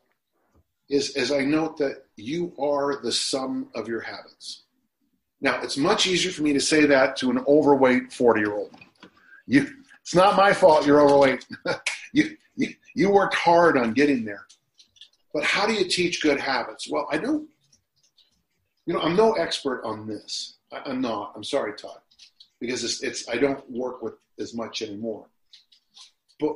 is as I note that you are the sum of your habits. Now, it's much easier for me to say that to an overweight 40 year old. You, it's not my fault you're overweight. (laughs) you, you, you worked hard on getting there. But how do you teach good habits? Well, I don't, you know, I'm no expert on this. I, am not. I'm sorry, Todd, because it's, it's, I don't work with as much anymore. But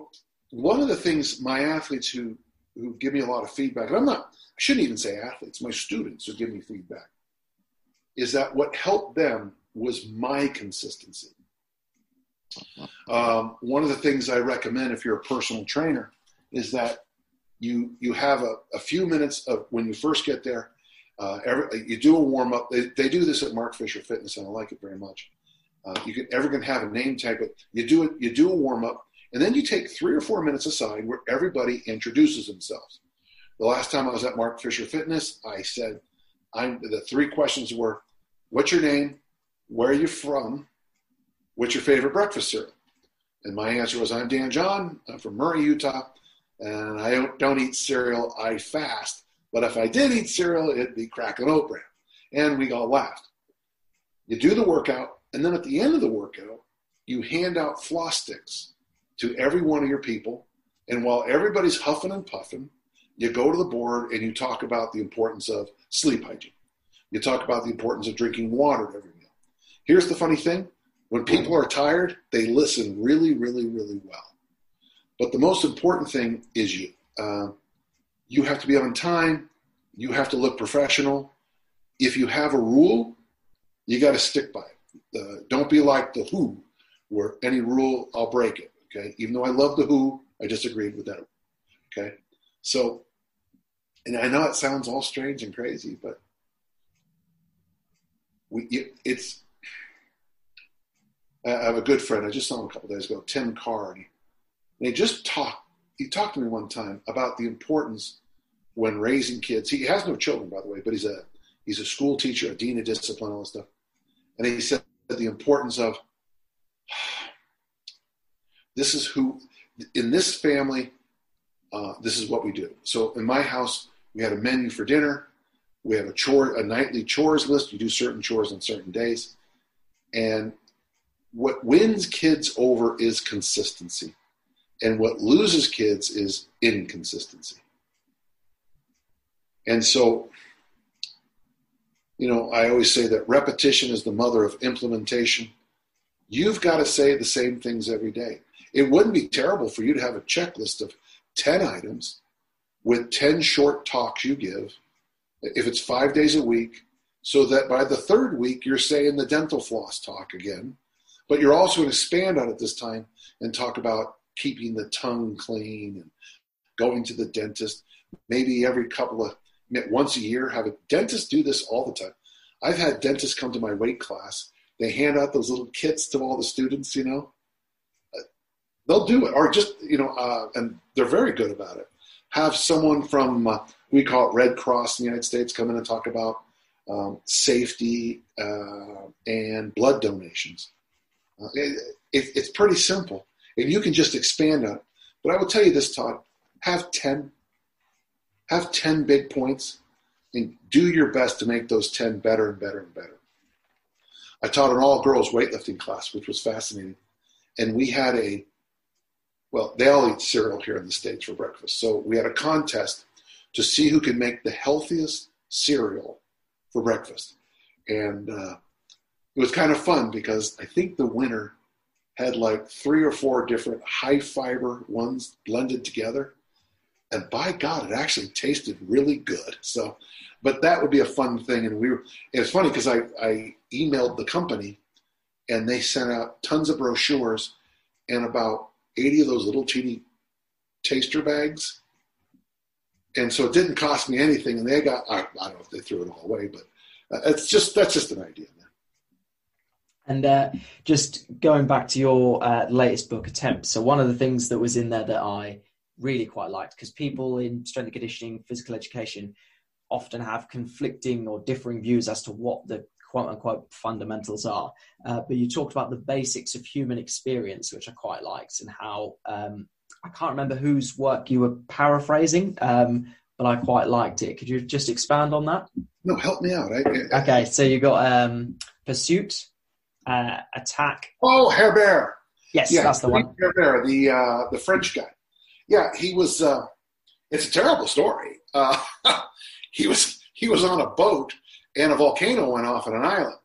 one of the things my athletes who who give me a lot of feedback, and I'm not, I shouldn't even say athletes, my students who give me feedback, is that what helped them was my consistency. Um, one of the things I recommend if you're a personal trainer is that you you have a, a few minutes of when you first get there. Uh, every, you do a warm up. They, they do this at Mark Fisher Fitness, and I like it very much. Uh, you can ever going to have a name tag, but you do it. You do a warm up and then you take three or four minutes aside where everybody introduces themselves. The last time I was at Mark Fisher Fitness, I said, I'm, the three questions were, what's your name? Where are you from? What's your favorite breakfast cereal? And my answer was, I'm Dan John. I'm from Murray, Utah. And I don't, don't eat cereal. I fast. But if I did eat cereal, it'd be crackling oat bran. And we all laughed. You do the workout. And then at the end of the workout, you hand out floss sticks to every one of your people. And while everybody's huffing and puffing, you go to the board and you talk about the importance of sleep hygiene. You talk about the importance of drinking water every meal. Here's the funny thing when people are tired, they listen really, really, really well. But the most important thing is you. Uh, you have to be on time. You have to look professional. If you have a rule, you got to stick by it. Uh, don't be like the Who, where any rule I'll break it. Okay, even though I love the Who, I disagreed with that. Okay, so, and I know it sounds all strange and crazy, but we it's. I have a good friend. I just saw him a couple days ago, Tim Carr, and he just talked. He talked to me one time about the importance when raising kids. He has no children, by the way, but he's a he's a school teacher, a dean of discipline, all this stuff. And he said the importance of this is who in this family, uh, this is what we do. So in my house, we had a menu for dinner. We have a chore, a nightly chores list. You do certain chores on certain days, and what wins kids over is consistency, and what loses kids is inconsistency. And so, you know, I always say that repetition is the mother of implementation. You've got to say the same things every day. It wouldn't be terrible for you to have a checklist of 10 items with 10 short talks you give, if it's five days a week, so that by the third week you're saying the dental floss talk again. But you're also going to expand on it this time and talk about keeping the tongue clean and going to the dentist maybe every couple of once a year, have a dentist do this all the time. I've had dentists come to my weight class. They hand out those little kits to all the students, you know. They'll do it, or just, you know, uh, and they're very good about it. Have someone from, uh, we call it Red Cross in the United States, come in and talk about um, safety uh, and blood donations. Uh, it, it, it's pretty simple, and you can just expand on it. But I will tell you this, Todd have 10 have 10 big points and do your best to make those 10 better and better and better. I taught an all girls weightlifting class, which was fascinating. And we had a, well, they all eat cereal here in the States for breakfast. So we had a contest to see who could make the healthiest cereal for breakfast. And uh, it was kind of fun because I think the winner had like three or four different high fiber ones blended together and by God, it actually tasted really good. So, but that would be a fun thing. And we were, it's funny because I, I emailed the company and they sent out tons of brochures and about 80 of those little teeny taster bags. And so it didn't cost me anything. And they got, I, I don't know if they threw it all away, but uh, it's just, that's just an idea. Man. And uh, just going back to your uh, latest book, Attempts. So one of the things that was in there that I really quite liked because people in strength and conditioning, physical education often have conflicting or differing views as to what the quote unquote fundamentals are. Uh, but you talked about the basics of human experience, which I quite liked, and how um, I can't remember whose work you were paraphrasing, um, but I quite liked it. Could you just expand on that? No, help me out. I, I, okay, so you got um, pursuit, uh, attack. Oh, Hébert. Yes, yeah, that's the one. Hébert, the uh, the French guy yeah, he was. Uh, it's a terrible story. Uh, (laughs) he was he was on a boat, and a volcano went off on an island,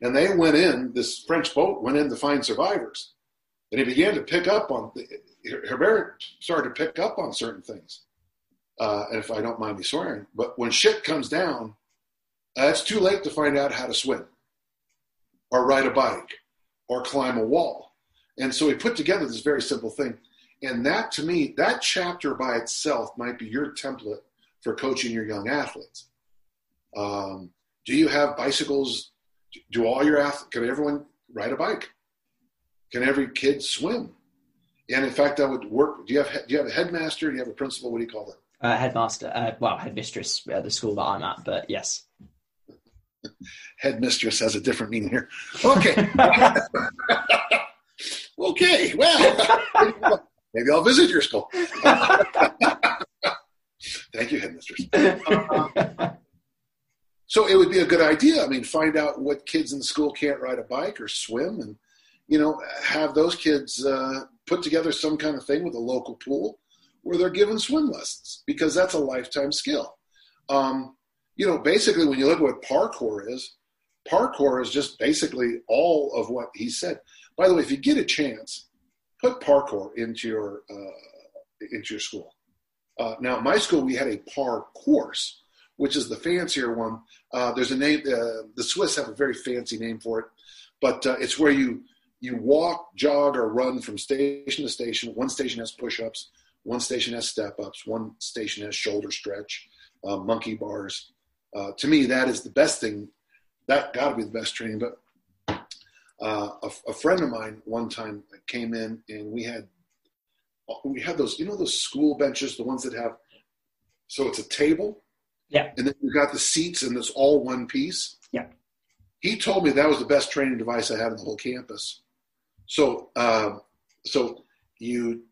and they went in. This French boat went in to find survivors, and he began to pick up on. Hébert started to pick up on certain things, uh, if I don't mind me swearing. But when shit comes down, uh, it's too late to find out how to swim, or ride a bike, or climb a wall. And so he put together this very simple thing and that to me, that chapter by itself might be your template for coaching your young athletes. Um, do you have bicycles? Do all your athletes, can everyone ride a bike? Can every kid swim? And in fact, that would work. Do you have, do you have a headmaster? Do you have a principal? What do you call it? Uh, headmaster, uh, well, headmistress at the school that I'm at, but yes. (laughs) headmistress has a different meaning here. Okay. (laughs) okay. Well, (laughs) Maybe I'll visit your school. Thank you, headmistress. So it would be a good idea. I mean, find out what kids in school can't ride a bike or swim, and you know, have those kids uh, put together some kind of thing with a local pool where they're given swim lessons because that's a lifetime skill. Um, you know, basically, when you look at what parkour is, parkour is just basically all of what he said. By the way, if you get a chance, put parkour into your uh, into your school. Uh, now, my school, we had a par course, which is the fancier one. Uh, there's a name. Uh, the Swiss have a very fancy name for it, but uh, it's where you you walk, jog, or run from station to station. One station has push-ups, one station has step-ups, one station has shoulder stretch, uh, monkey bars. Uh, to me, that is the best thing. That got to be the best training. But uh, a, a, friend of mine one time came in, and we had we had those, you know, those school benches, the ones that have. So it's a table, yeah, and then you got the seats, and it's all one piece. Yeah. He told me that was the best training device I had in the whole campus. So, uh, so you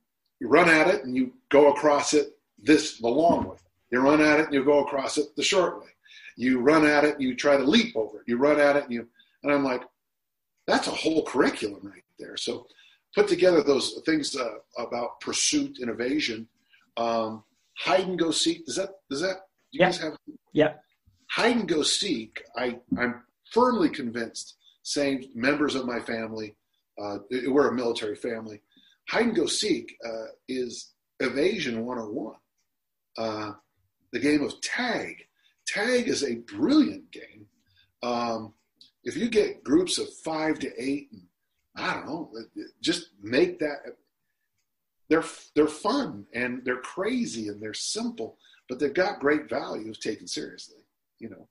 you run at it and you go across it this the long way. You run at it and you go across it the short way. You run at it and you try to leap over it. You run at it and you and I'm like, that's a whole curriculum right there. So put together those things uh, about pursuit and evasion. Um, hide and go seek. Does that does that you yeah. guys have? Yeah. Hide and go seek. I I'm firmly convinced. Saying members of my family uh, we're a military family. Hide and go seek uh, is evasion 101. Uh, the game of tag. Tag is a brilliant game. Um, if you get groups of five to eight, and I don't know, just make that. They're they're fun and they're crazy and they're simple, but they've got great value taken seriously. You know.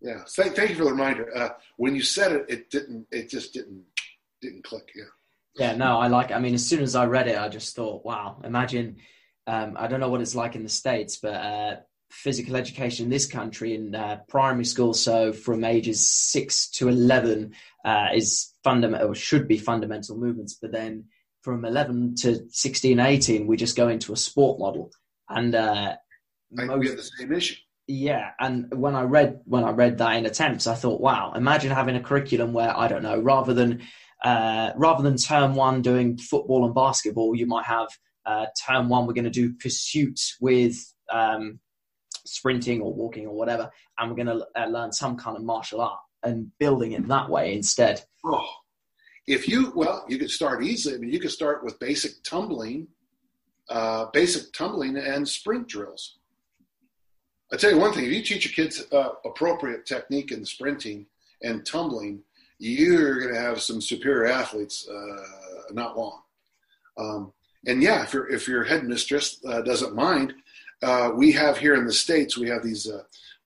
Yeah. Thank, thank you for the reminder. Uh, when you said it, it didn't. It just didn't didn't click. Yeah. Yeah. No, I like. I mean, as soon as I read it, I just thought, wow. Imagine. Um, I don't know what it's like in the states, but uh, physical education in this country in uh, primary school, so from ages six to eleven, uh, is fundamental. Should be fundamental movements, but then from 11 to 16 18 we just go into a sport model and uh, most, we have the same issue yeah, and when I read when I read that in attempts, I thought, wow, imagine having a curriculum where I don't know, rather than uh, rather than term one doing football and basketball, you might have uh, term one we're going to do pursuits with um, sprinting or walking or whatever, and we're going to uh, learn some kind of martial art and building it that way instead. Oh, if you well, you could start easily. I mean, you could start with basic tumbling, uh, basic tumbling and sprint drills I tell you one thing: if you teach your kids uh, appropriate technique in sprinting and tumbling, you're going to have some superior athletes uh, not long. Um, and yeah, if if your headmistress uh, doesn't mind, uh, we have here in the states we have these uh,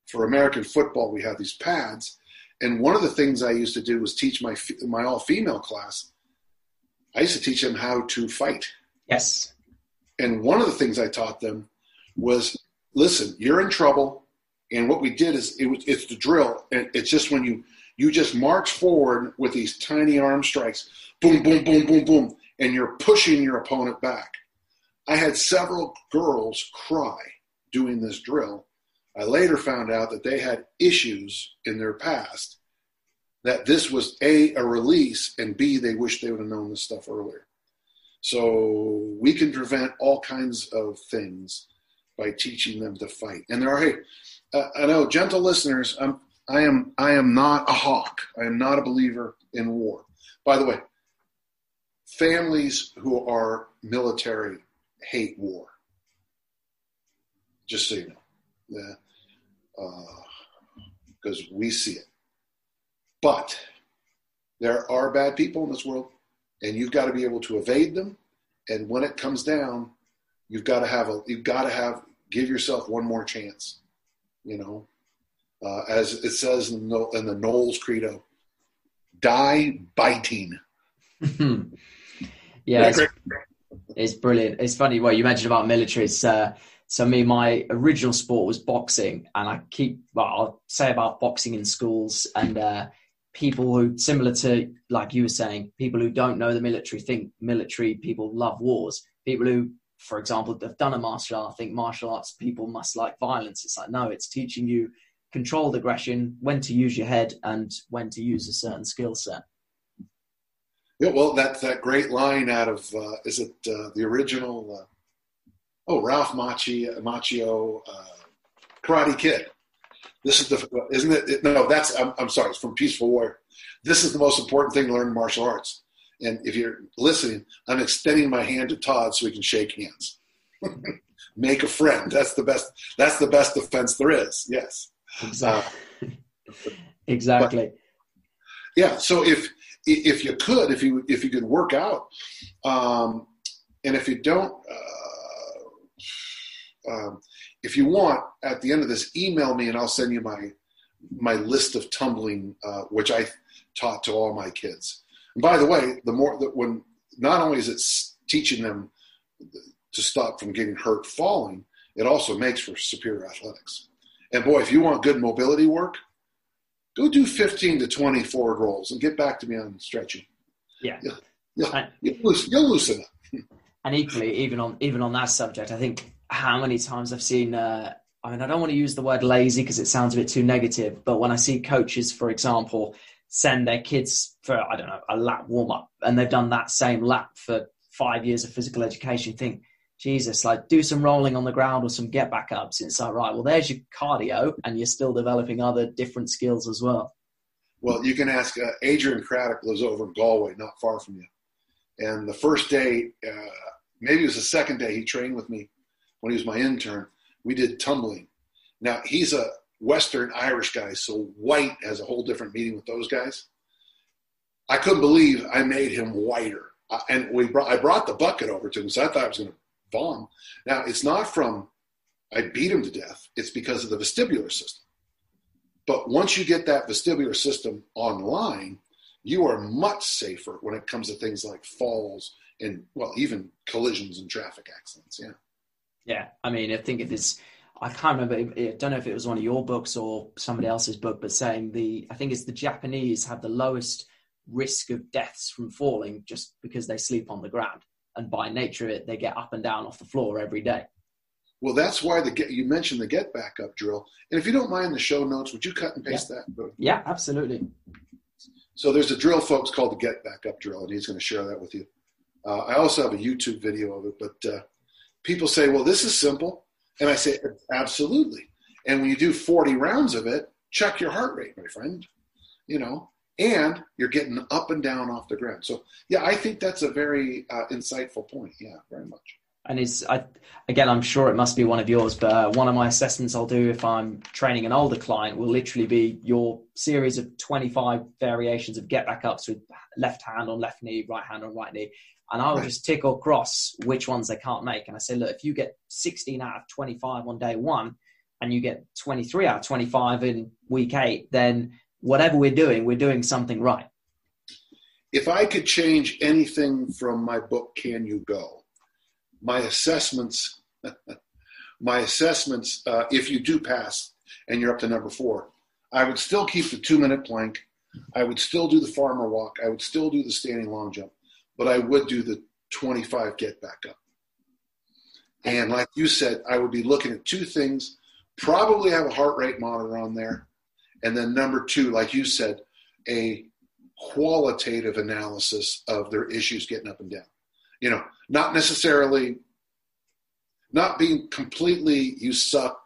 for American football we have these pads, and one of the things I used to do was teach my my all female class. I used to teach them how to fight. Yes. And one of the things I taught them was listen, you're in trouble. And what we did is it was, it's the drill. And it's just when you, you just march forward with these tiny arm strikes, boom, boom, boom, boom, boom, and you're pushing your opponent back. I had several girls cry doing this drill. I later found out that they had issues in their past, that this was A, a release, and B, they wish they would have known this stuff earlier. So we can prevent all kinds of things by teaching them to fight. And there are, hey, uh, I know, gentle listeners, I'm, I am, I am not a hawk. I am not a believer in war. By the way, families who are military hate war. Just so you know, because uh, we see it. But there are bad people in this world, and you've got to be able to evade them. And when it comes down, you've got to have a you've got to have give yourself one more chance. You know, uh, as it says in the, in the Knowles Credo, die biting. (laughs) yeah, it's, it's, brilliant. It's funny what you mentioned about military. Uh, so me, my original sport was boxing, and I keep well, I'll say about boxing in schools and uh, people who similar to like you were saying, people who don't know the military think military people love wars. People who for example, have done a martial art, think martial arts people must like violence. It's like, no, it's teaching you controlled aggression, when to use your head, and when to use a certain skill set. Yeah, well, that's that great line out of, uh, is it uh, the original, uh, oh, Ralph Macchio, Macchio uh, Karate Kid. This is the, isn't it? No, that's, I'm, I'm sorry, it's from Peaceful Warrior. This is the most important thing to learn in martial arts And if you're listening, I'm extending my hand to Todd so we can shake hands. (laughs) Make a friend. That's the best. That's the best defense there is. Yes. Exactly. Uh, (laughs) exactly. But, yeah. So if if you could, if you if you could work out, um, and if you don't, uh, um, if you want, at the end of this, email me and I'll send you my my list of tumbling, uh, which I taught to all my kids. And by the way, the more that when not only is it teaching them to stop from getting hurt falling, it also makes for superior athletics. And boy, if you want good mobility work, go do 15 to 20 forward rolls and get back to me on stretching. Yeah. You'll, you'll, you'll, loosen, you'll loosen up. and equally, even on even on that subject, I think how many times I've seen. Uh, I mean, I don't want to use the word lazy because it sounds a bit too negative, but when I see coaches, for example, send their kids for I don't know a lap warm up, and they've done that same lap for five years of physical education, think Jesus, like do some rolling on the ground or some get back ups. It's like, right, well, there's your cardio, and you're still developing other different skills as well. Well, you can ask uh, Adrian Craddock lives over in Galway, not far from you. And the first day, uh, maybe it was the second day, he trained with me when he was my intern. We did tumbling. Now he's a Western Irish guy, so white has a whole different meaning with those guys. I couldn't believe I made him whiter, uh, and we brought, I brought the bucket over to him, so I thought I was going to bomb. Now, it's not from I beat him to death, it's because of the vestibular system. But once you get that vestibular system online, you are much safer when it comes to things like falls and, well, even collisions and traffic accidents. Yeah. Yeah. I mean, I think it is. I can't remember. I don't know if it was one of your books or somebody else's book, but saying the I think it's the Japanese have the lowest risk of deaths from falling just because they sleep on the ground and by nature of it they get up and down off the floor every day. Well, that's why the get you mentioned the get back up drill. And if you don't mind the show notes, would you cut and paste yeah. that? Yeah, absolutely. So there's a drill, folks, called the get back up drill, and he's going to share that with you. Uh, I also have a YouTube video of it, but uh, people say, "Well, this is simple," and I say, "Absolutely." And when you do 40 rounds of it, check your heart rate, my friend. You know, and you're getting up and down off the ground. So yeah, I think that's a very uh, insightful point. Yeah, very much. And it's I, again, I'm sure it must be one of yours, but uh, one of my assessments I'll do if I'm training an older client will literally be your series of 25 variations of get back ups with left hand on left knee, right hand on right knee, and I'll right. just tick or cross which ones they can't make. And I say, look, if you get 16 out of 25 on day one, and you get 23 out of 25 in week eight, then whatever we're doing, we're doing something right. If I could change anything from my book, Can You Go? My assessments, (laughs) my assessments, uh, if you do pass and you're up to number four, I would still keep the two minute plank. I would still do the farmer walk. I would still do the standing long jump, but I would do the 25 get back up. And like you said, I would be looking at two things, probably have a heart rate monitor on there and then number two, like you said, a qualitative analysis of their issues getting up and down. You know, not necessarily not being completely you suck,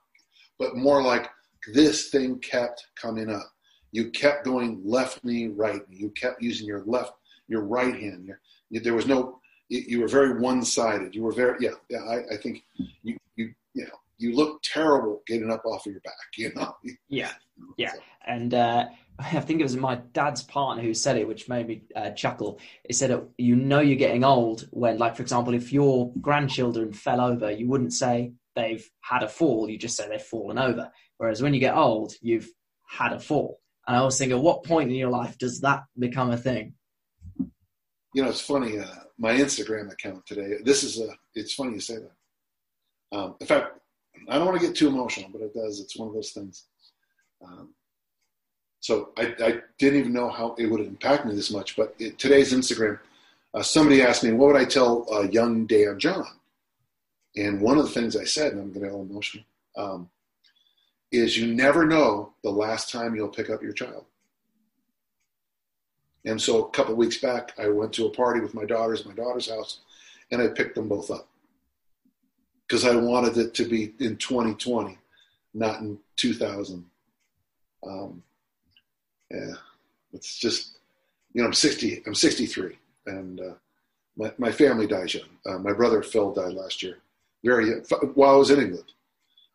but more like this thing kept coming up. You kept going left knee, right knee. You kept using your left, your right hand. There was no. You were very one-sided. You were very yeah. Yeah, I, I think you you you know you look terrible getting up off of your back. You know. (laughs) Yeah, (laughs) yeah, and uh, I think it was my dad's partner who said it, which made me uh, chuckle. He said, "You know, you're getting old when, like, for example, if your grandchildren fell over, you wouldn't say they've had a fall. You just say they've fallen over. Whereas when you get old, you've had a fall." And I was thinking, at what point in your life does that become a thing? You know, it's funny. Uh, my Instagram account today. This is a. It's funny you say that. Um, in fact, I don't want to get too emotional, but it does. It's one of those things. Um, so I, I, didn't even know how it would impact me this much. But it, today's Instagram, uh, somebody asked me, what would I tell uh, young Dan John? And one of the things I said, and I'm getting all emotional, um, is you never know the last time you'll pick up your child. And so a couple weeks back, I went to a party with my daughters my daughter's house, and I picked them both up because I wanted it to be in 2020, not in 2000. Um, yeah, it's just, you know, I'm 60, I'm 63. and uh, my my family dies young. Uh, my brother Phil died last year, very young, while I was in England.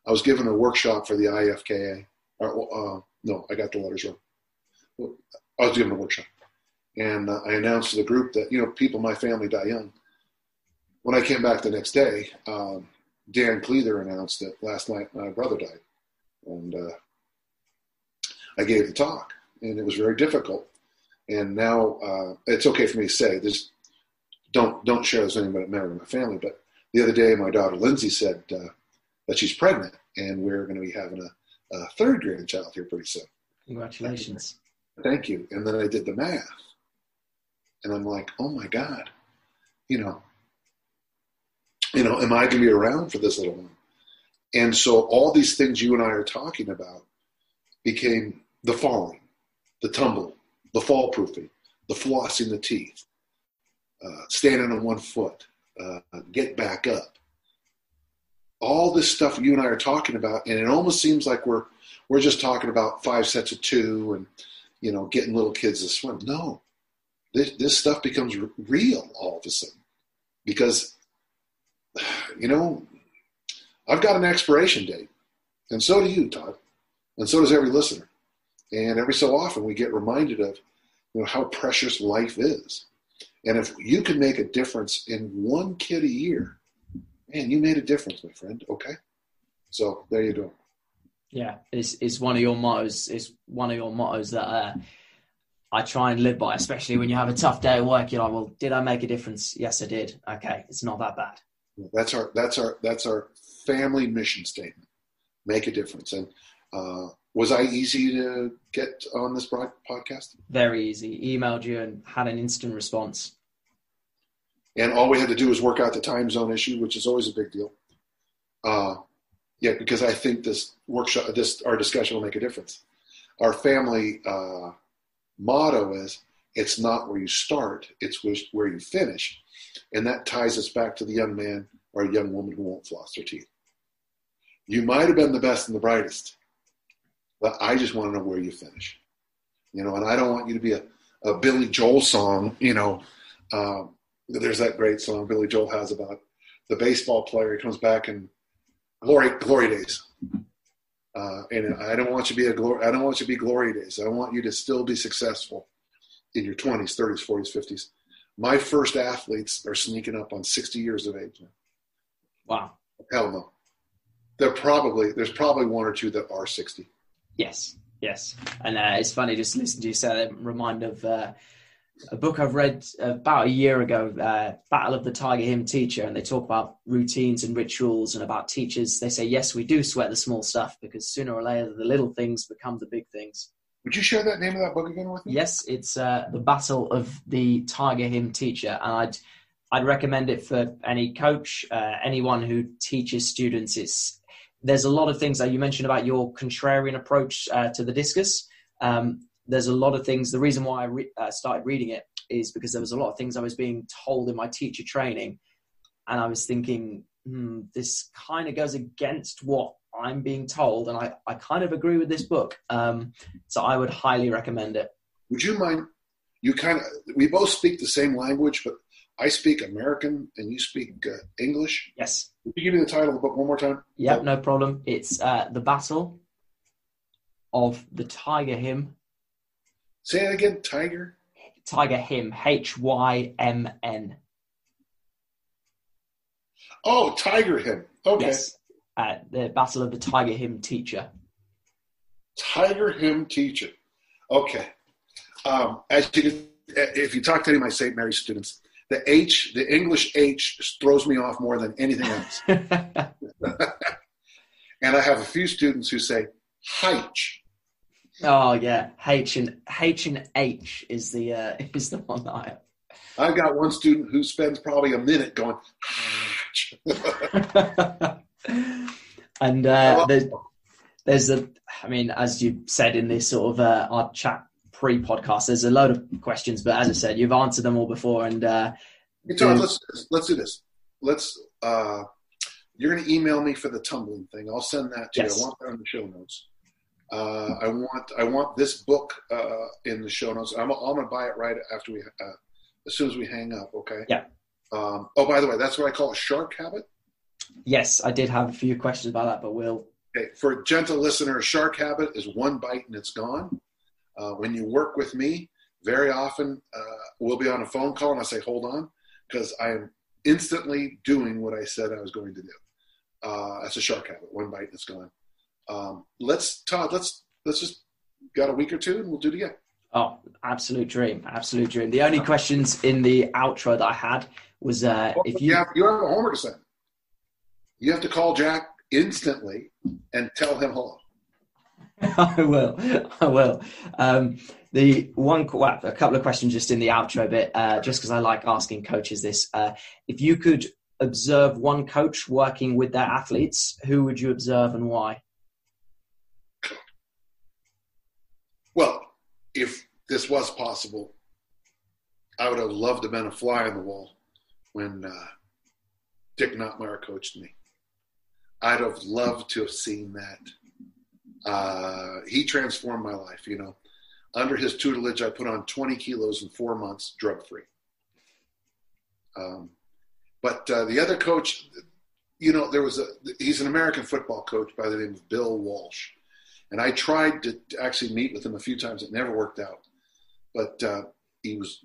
I was given a workshop for the IFKA. Uh, no, I got the letters wrong. I was given a workshop, and uh, I announced to the group that you know people in my family die young. When I came back the next day, um, Dan Cleather announced that last night my brother died, and uh, I gave the talk, and it was very difficult. And now uh, it's okay for me to say this. Don't don't share this with anybody member of my family. But the other day, my daughter Lindsay said uh, that she's pregnant, and we're going to be having a, a third grandchild here pretty soon. Congratulations! Thank you. And then I did the math, and I'm like, oh my god, you know, you know, am I going to be around for this little one? And so all these things you and I are talking about became the falling, the tumble, the fall proofing, the flossing the teeth, uh, standing on one foot, uh, get back up. All this stuff you and I are talking about, and it almost seems like we're we're just talking about five sets of two and you know getting little kids to swim. No, this, this stuff becomes real all of a sudden because you know I've got an expiration date, and so do you, Todd, and so does every listener. And every so often we get reminded of you know how precious life is. And if you can make a difference in one kid a year, man, you made a difference, my friend. Okay. So there you go. Yeah, it's it's one of your mottos. It's one of your mottos that uh, I try and live by, especially when you have a tough day at work. You're like, well, did I make a difference? Yes, I did. Okay, it's not that bad. That's our that's our that's our family mission statement. Make a difference, and uh, was I easy to get on this podcast? Very easy. Emailed you and had an instant response. And all we had to do was work out the time zone issue, which is always a big deal. Uh, yeah, because I think this workshop, this our discussion will make a difference. Our family uh, motto is: "It's not where you start; it's where you finish," and that ties us back to the young man or young woman who won't floss their teeth. You might have been the best and the brightest, but I just want to know where you finish. You know, and I don't want you to be a, a Billy Joel song. You know, um, there's that great song Billy Joel has about the baseball player. He comes back and glory glory days. Uh, and I don't want you to be a glory. I don't want you to be glory days. I want you to still be successful in your 20s, 30s, 40s, 50s. My first athletes are sneaking up on 60 years of age now. Wow. Hell no. They're probably there's probably one or two that are 60. Yes, yes, and uh, it's funny just listening to you say that. Remind of uh, a book I've read about a year ago, uh, Battle of the Tiger Hymn Teacher, and they talk about routines and rituals and about teachers. They say yes, we do sweat the small stuff because sooner or later the little things become the big things. Would you share that name of that book again with me? Yes, it's uh, the Battle of the Tiger Hymn Teacher, and I'd I'd recommend it for any coach, uh, anyone who teaches students. It's there's a lot of things that you mentioned about your contrarian approach uh, to the discus. Um, there's a lot of things. The reason why I re- uh, started reading it is because there was a lot of things I was being told in my teacher training, and I was thinking, hmm, this kind of goes against what I'm being told, and I, I kind of agree with this book. Um, so I would highly recommend it. Would you mind? You kind of we both speak the same language, but I speak American and you speak uh, English. Yes. Could you give me the title of the book one more time? Yep, no problem. It's uh, The Battle of the Tiger Hymn. Say it again, Tiger? Tiger Hymn, H Y M N. Oh, Tiger Hymn. Okay. Yes. Uh, the Battle of the Tiger Hymn Teacher. Tiger Hymn Teacher. Okay. Um, as you can, if you talk to any of my St. Mary students, the H, the English H throws me off more than anything else. (laughs) (laughs) and I have a few students who say H. Oh yeah, H and H and H is the uh, (laughs) is the one that I have. I've got one student who spends probably a minute going (laughs) and uh, there's, there's a, I mean, as you said in this sort of uh, our chat pre-podcast. There's a load of questions, but as I said, you've answered them all before. And uh, hey, Tom, let's let's do this. Let's. Uh, you're going to email me for the tumbling thing. I'll send that to yes. you. I want that on the show notes. Uh, I want I want this book uh, in the show notes. I'm, I'm going to buy it right after we uh, as soon as we hang up. Okay. Yeah. Um, oh, by the way, that's what I call a shark habit. Yes, I did have a few questions about that, but we'll. Okay. For a gentle listener, a shark habit is one bite and it's gone. Uh, when you work with me, very often uh, we'll be on a phone call and I say, hold on, because I am instantly doing what I said I was going to do. Uh, that's a shark habit. One bite and it's gone. Um, let's, Todd, let's, let's just got a week or two and we'll do it again. Oh, absolute dream, absolute dream. The only questions in the outro that I had was uh, if you you have, you have a homework assignment. You have to call Jack instantly and tell him hello. (laughs) I will. I will. Um, the one, well, a couple of questions just in the outro bit, uh, just because I like asking coaches this. Uh, if you could observe one coach working with their athletes, who would you observe and why? Well, if this was possible, I would have loved to have been a fly on the wall when uh, Dick Notmeyer coached me. I'd have loved to have seen that. Uh, he transformed my life, you know. Under his tutelage, I put on 20 kilos in four months, drug free. Um, but uh, the other coach, you know, there was a, he's an American football coach by the name of Bill Walsh. And I tried to actually meet with him a few times. It never worked out. But uh, he was,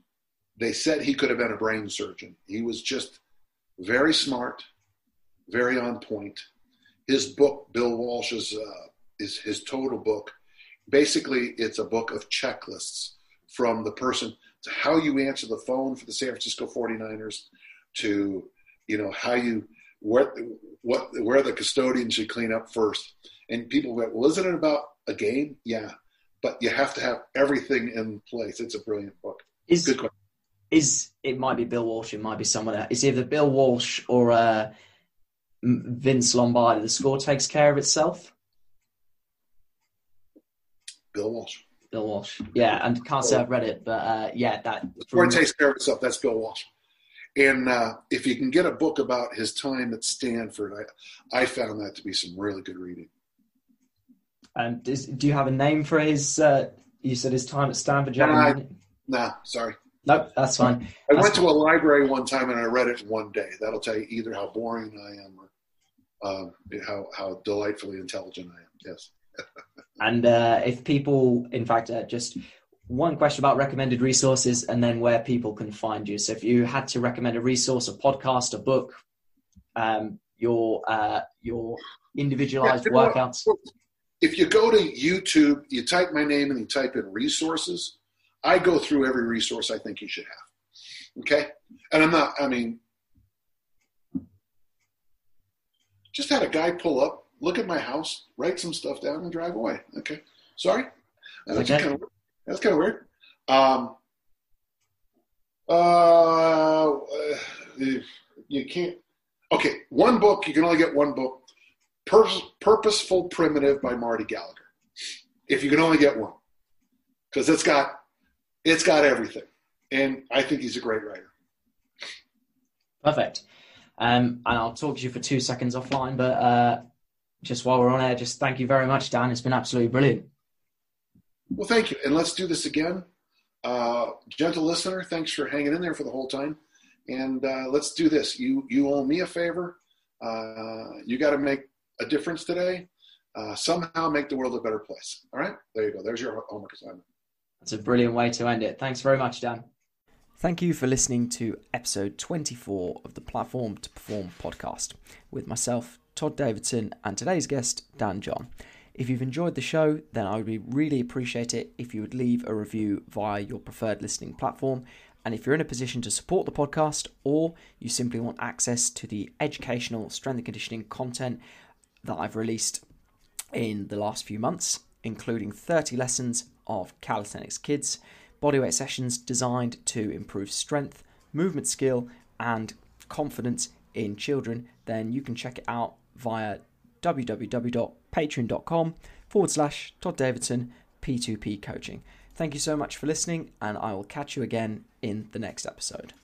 they said he could have been a brain surgeon. He was just very smart, very on point. His book, Bill Walsh's, uh, is his total book. Basically, it's a book of checklists from the person to how you answer the phone for the San Francisco 49ers to, you know, how you, what, what, where the custodian should clean up first and people go, well, isn't it about a game? Yeah, but you have to have everything in place. It's a brilliant book. Is Good question. Is it might be Bill Walsh? It might be someone else. It's either Bill Walsh or uh, Vince Lombardi. The score takes care of itself. Bill Walsh. Bill Walsh. Yeah, and can't say I've read it, but uh, yeah, that. The score takes care of itself. That's Bill Walsh. And uh, if you can get a book about his time at Stanford, I, I found that to be some really good reading. And does, do you have a name for his? Uh, you said his time at Stanford. Nah, nah, sorry. Nope, that's fine. I that's went to a library one time and I read it in one day. That'll tell you either how boring I am or um, how how delightfully intelligent I am. Yes. (laughs) and uh, if people, in fact, uh, just one question about recommended resources and then where people can find you. So if you had to recommend a resource, a podcast, a book, um, your uh, your individualized yeah, workouts if you go to YouTube, you type my name and you type in resources, I go through every resource I think you should have. Okay? And I'm not, I mean, just had a guy pull up, look at my house, write some stuff down, and drive away. Okay. Sorry? That's okay. kind of that's kind of weird. Um, uh, you can't. Okay, one book. You can only get one book. Pur- Purposeful Primitive by Marty Gallagher. If you can only get one, because it's got it's got everything, and I think he's a great writer. Perfect. Um, and I'll talk to you for two seconds offline, but uh, just while we're on air, just thank you very much, Dan. It's been absolutely brilliant. Well, thank you, and let's do this again. Uh, gentle listener, thanks for hanging in there for the whole time, and uh, let's do this. You you owe me a favor. Uh, you got to make a difference today, uh, somehow make the world a better place. All right, there you go. There's your homework assignment. That's a brilliant way to end it. Thanks very much, Dan. Thank you for listening to episode 24 of the Platform to Perform podcast with myself, Todd Davidson, and today's guest, Dan John. If you've enjoyed the show, then I would be really appreciate it if you would leave a review via your preferred listening platform. And if you're in a position to support the podcast or you simply want access to the educational strength and conditioning content that I've released in the last few months, including 30 lessons of calisthenics kids, bodyweight sessions designed to improve strength, movement skill, and confidence in children, then you can check it out via www.patreon.com forward slash Todd Davidson P2P coaching. Thank you so much for listening, and I will catch you again in the next episode.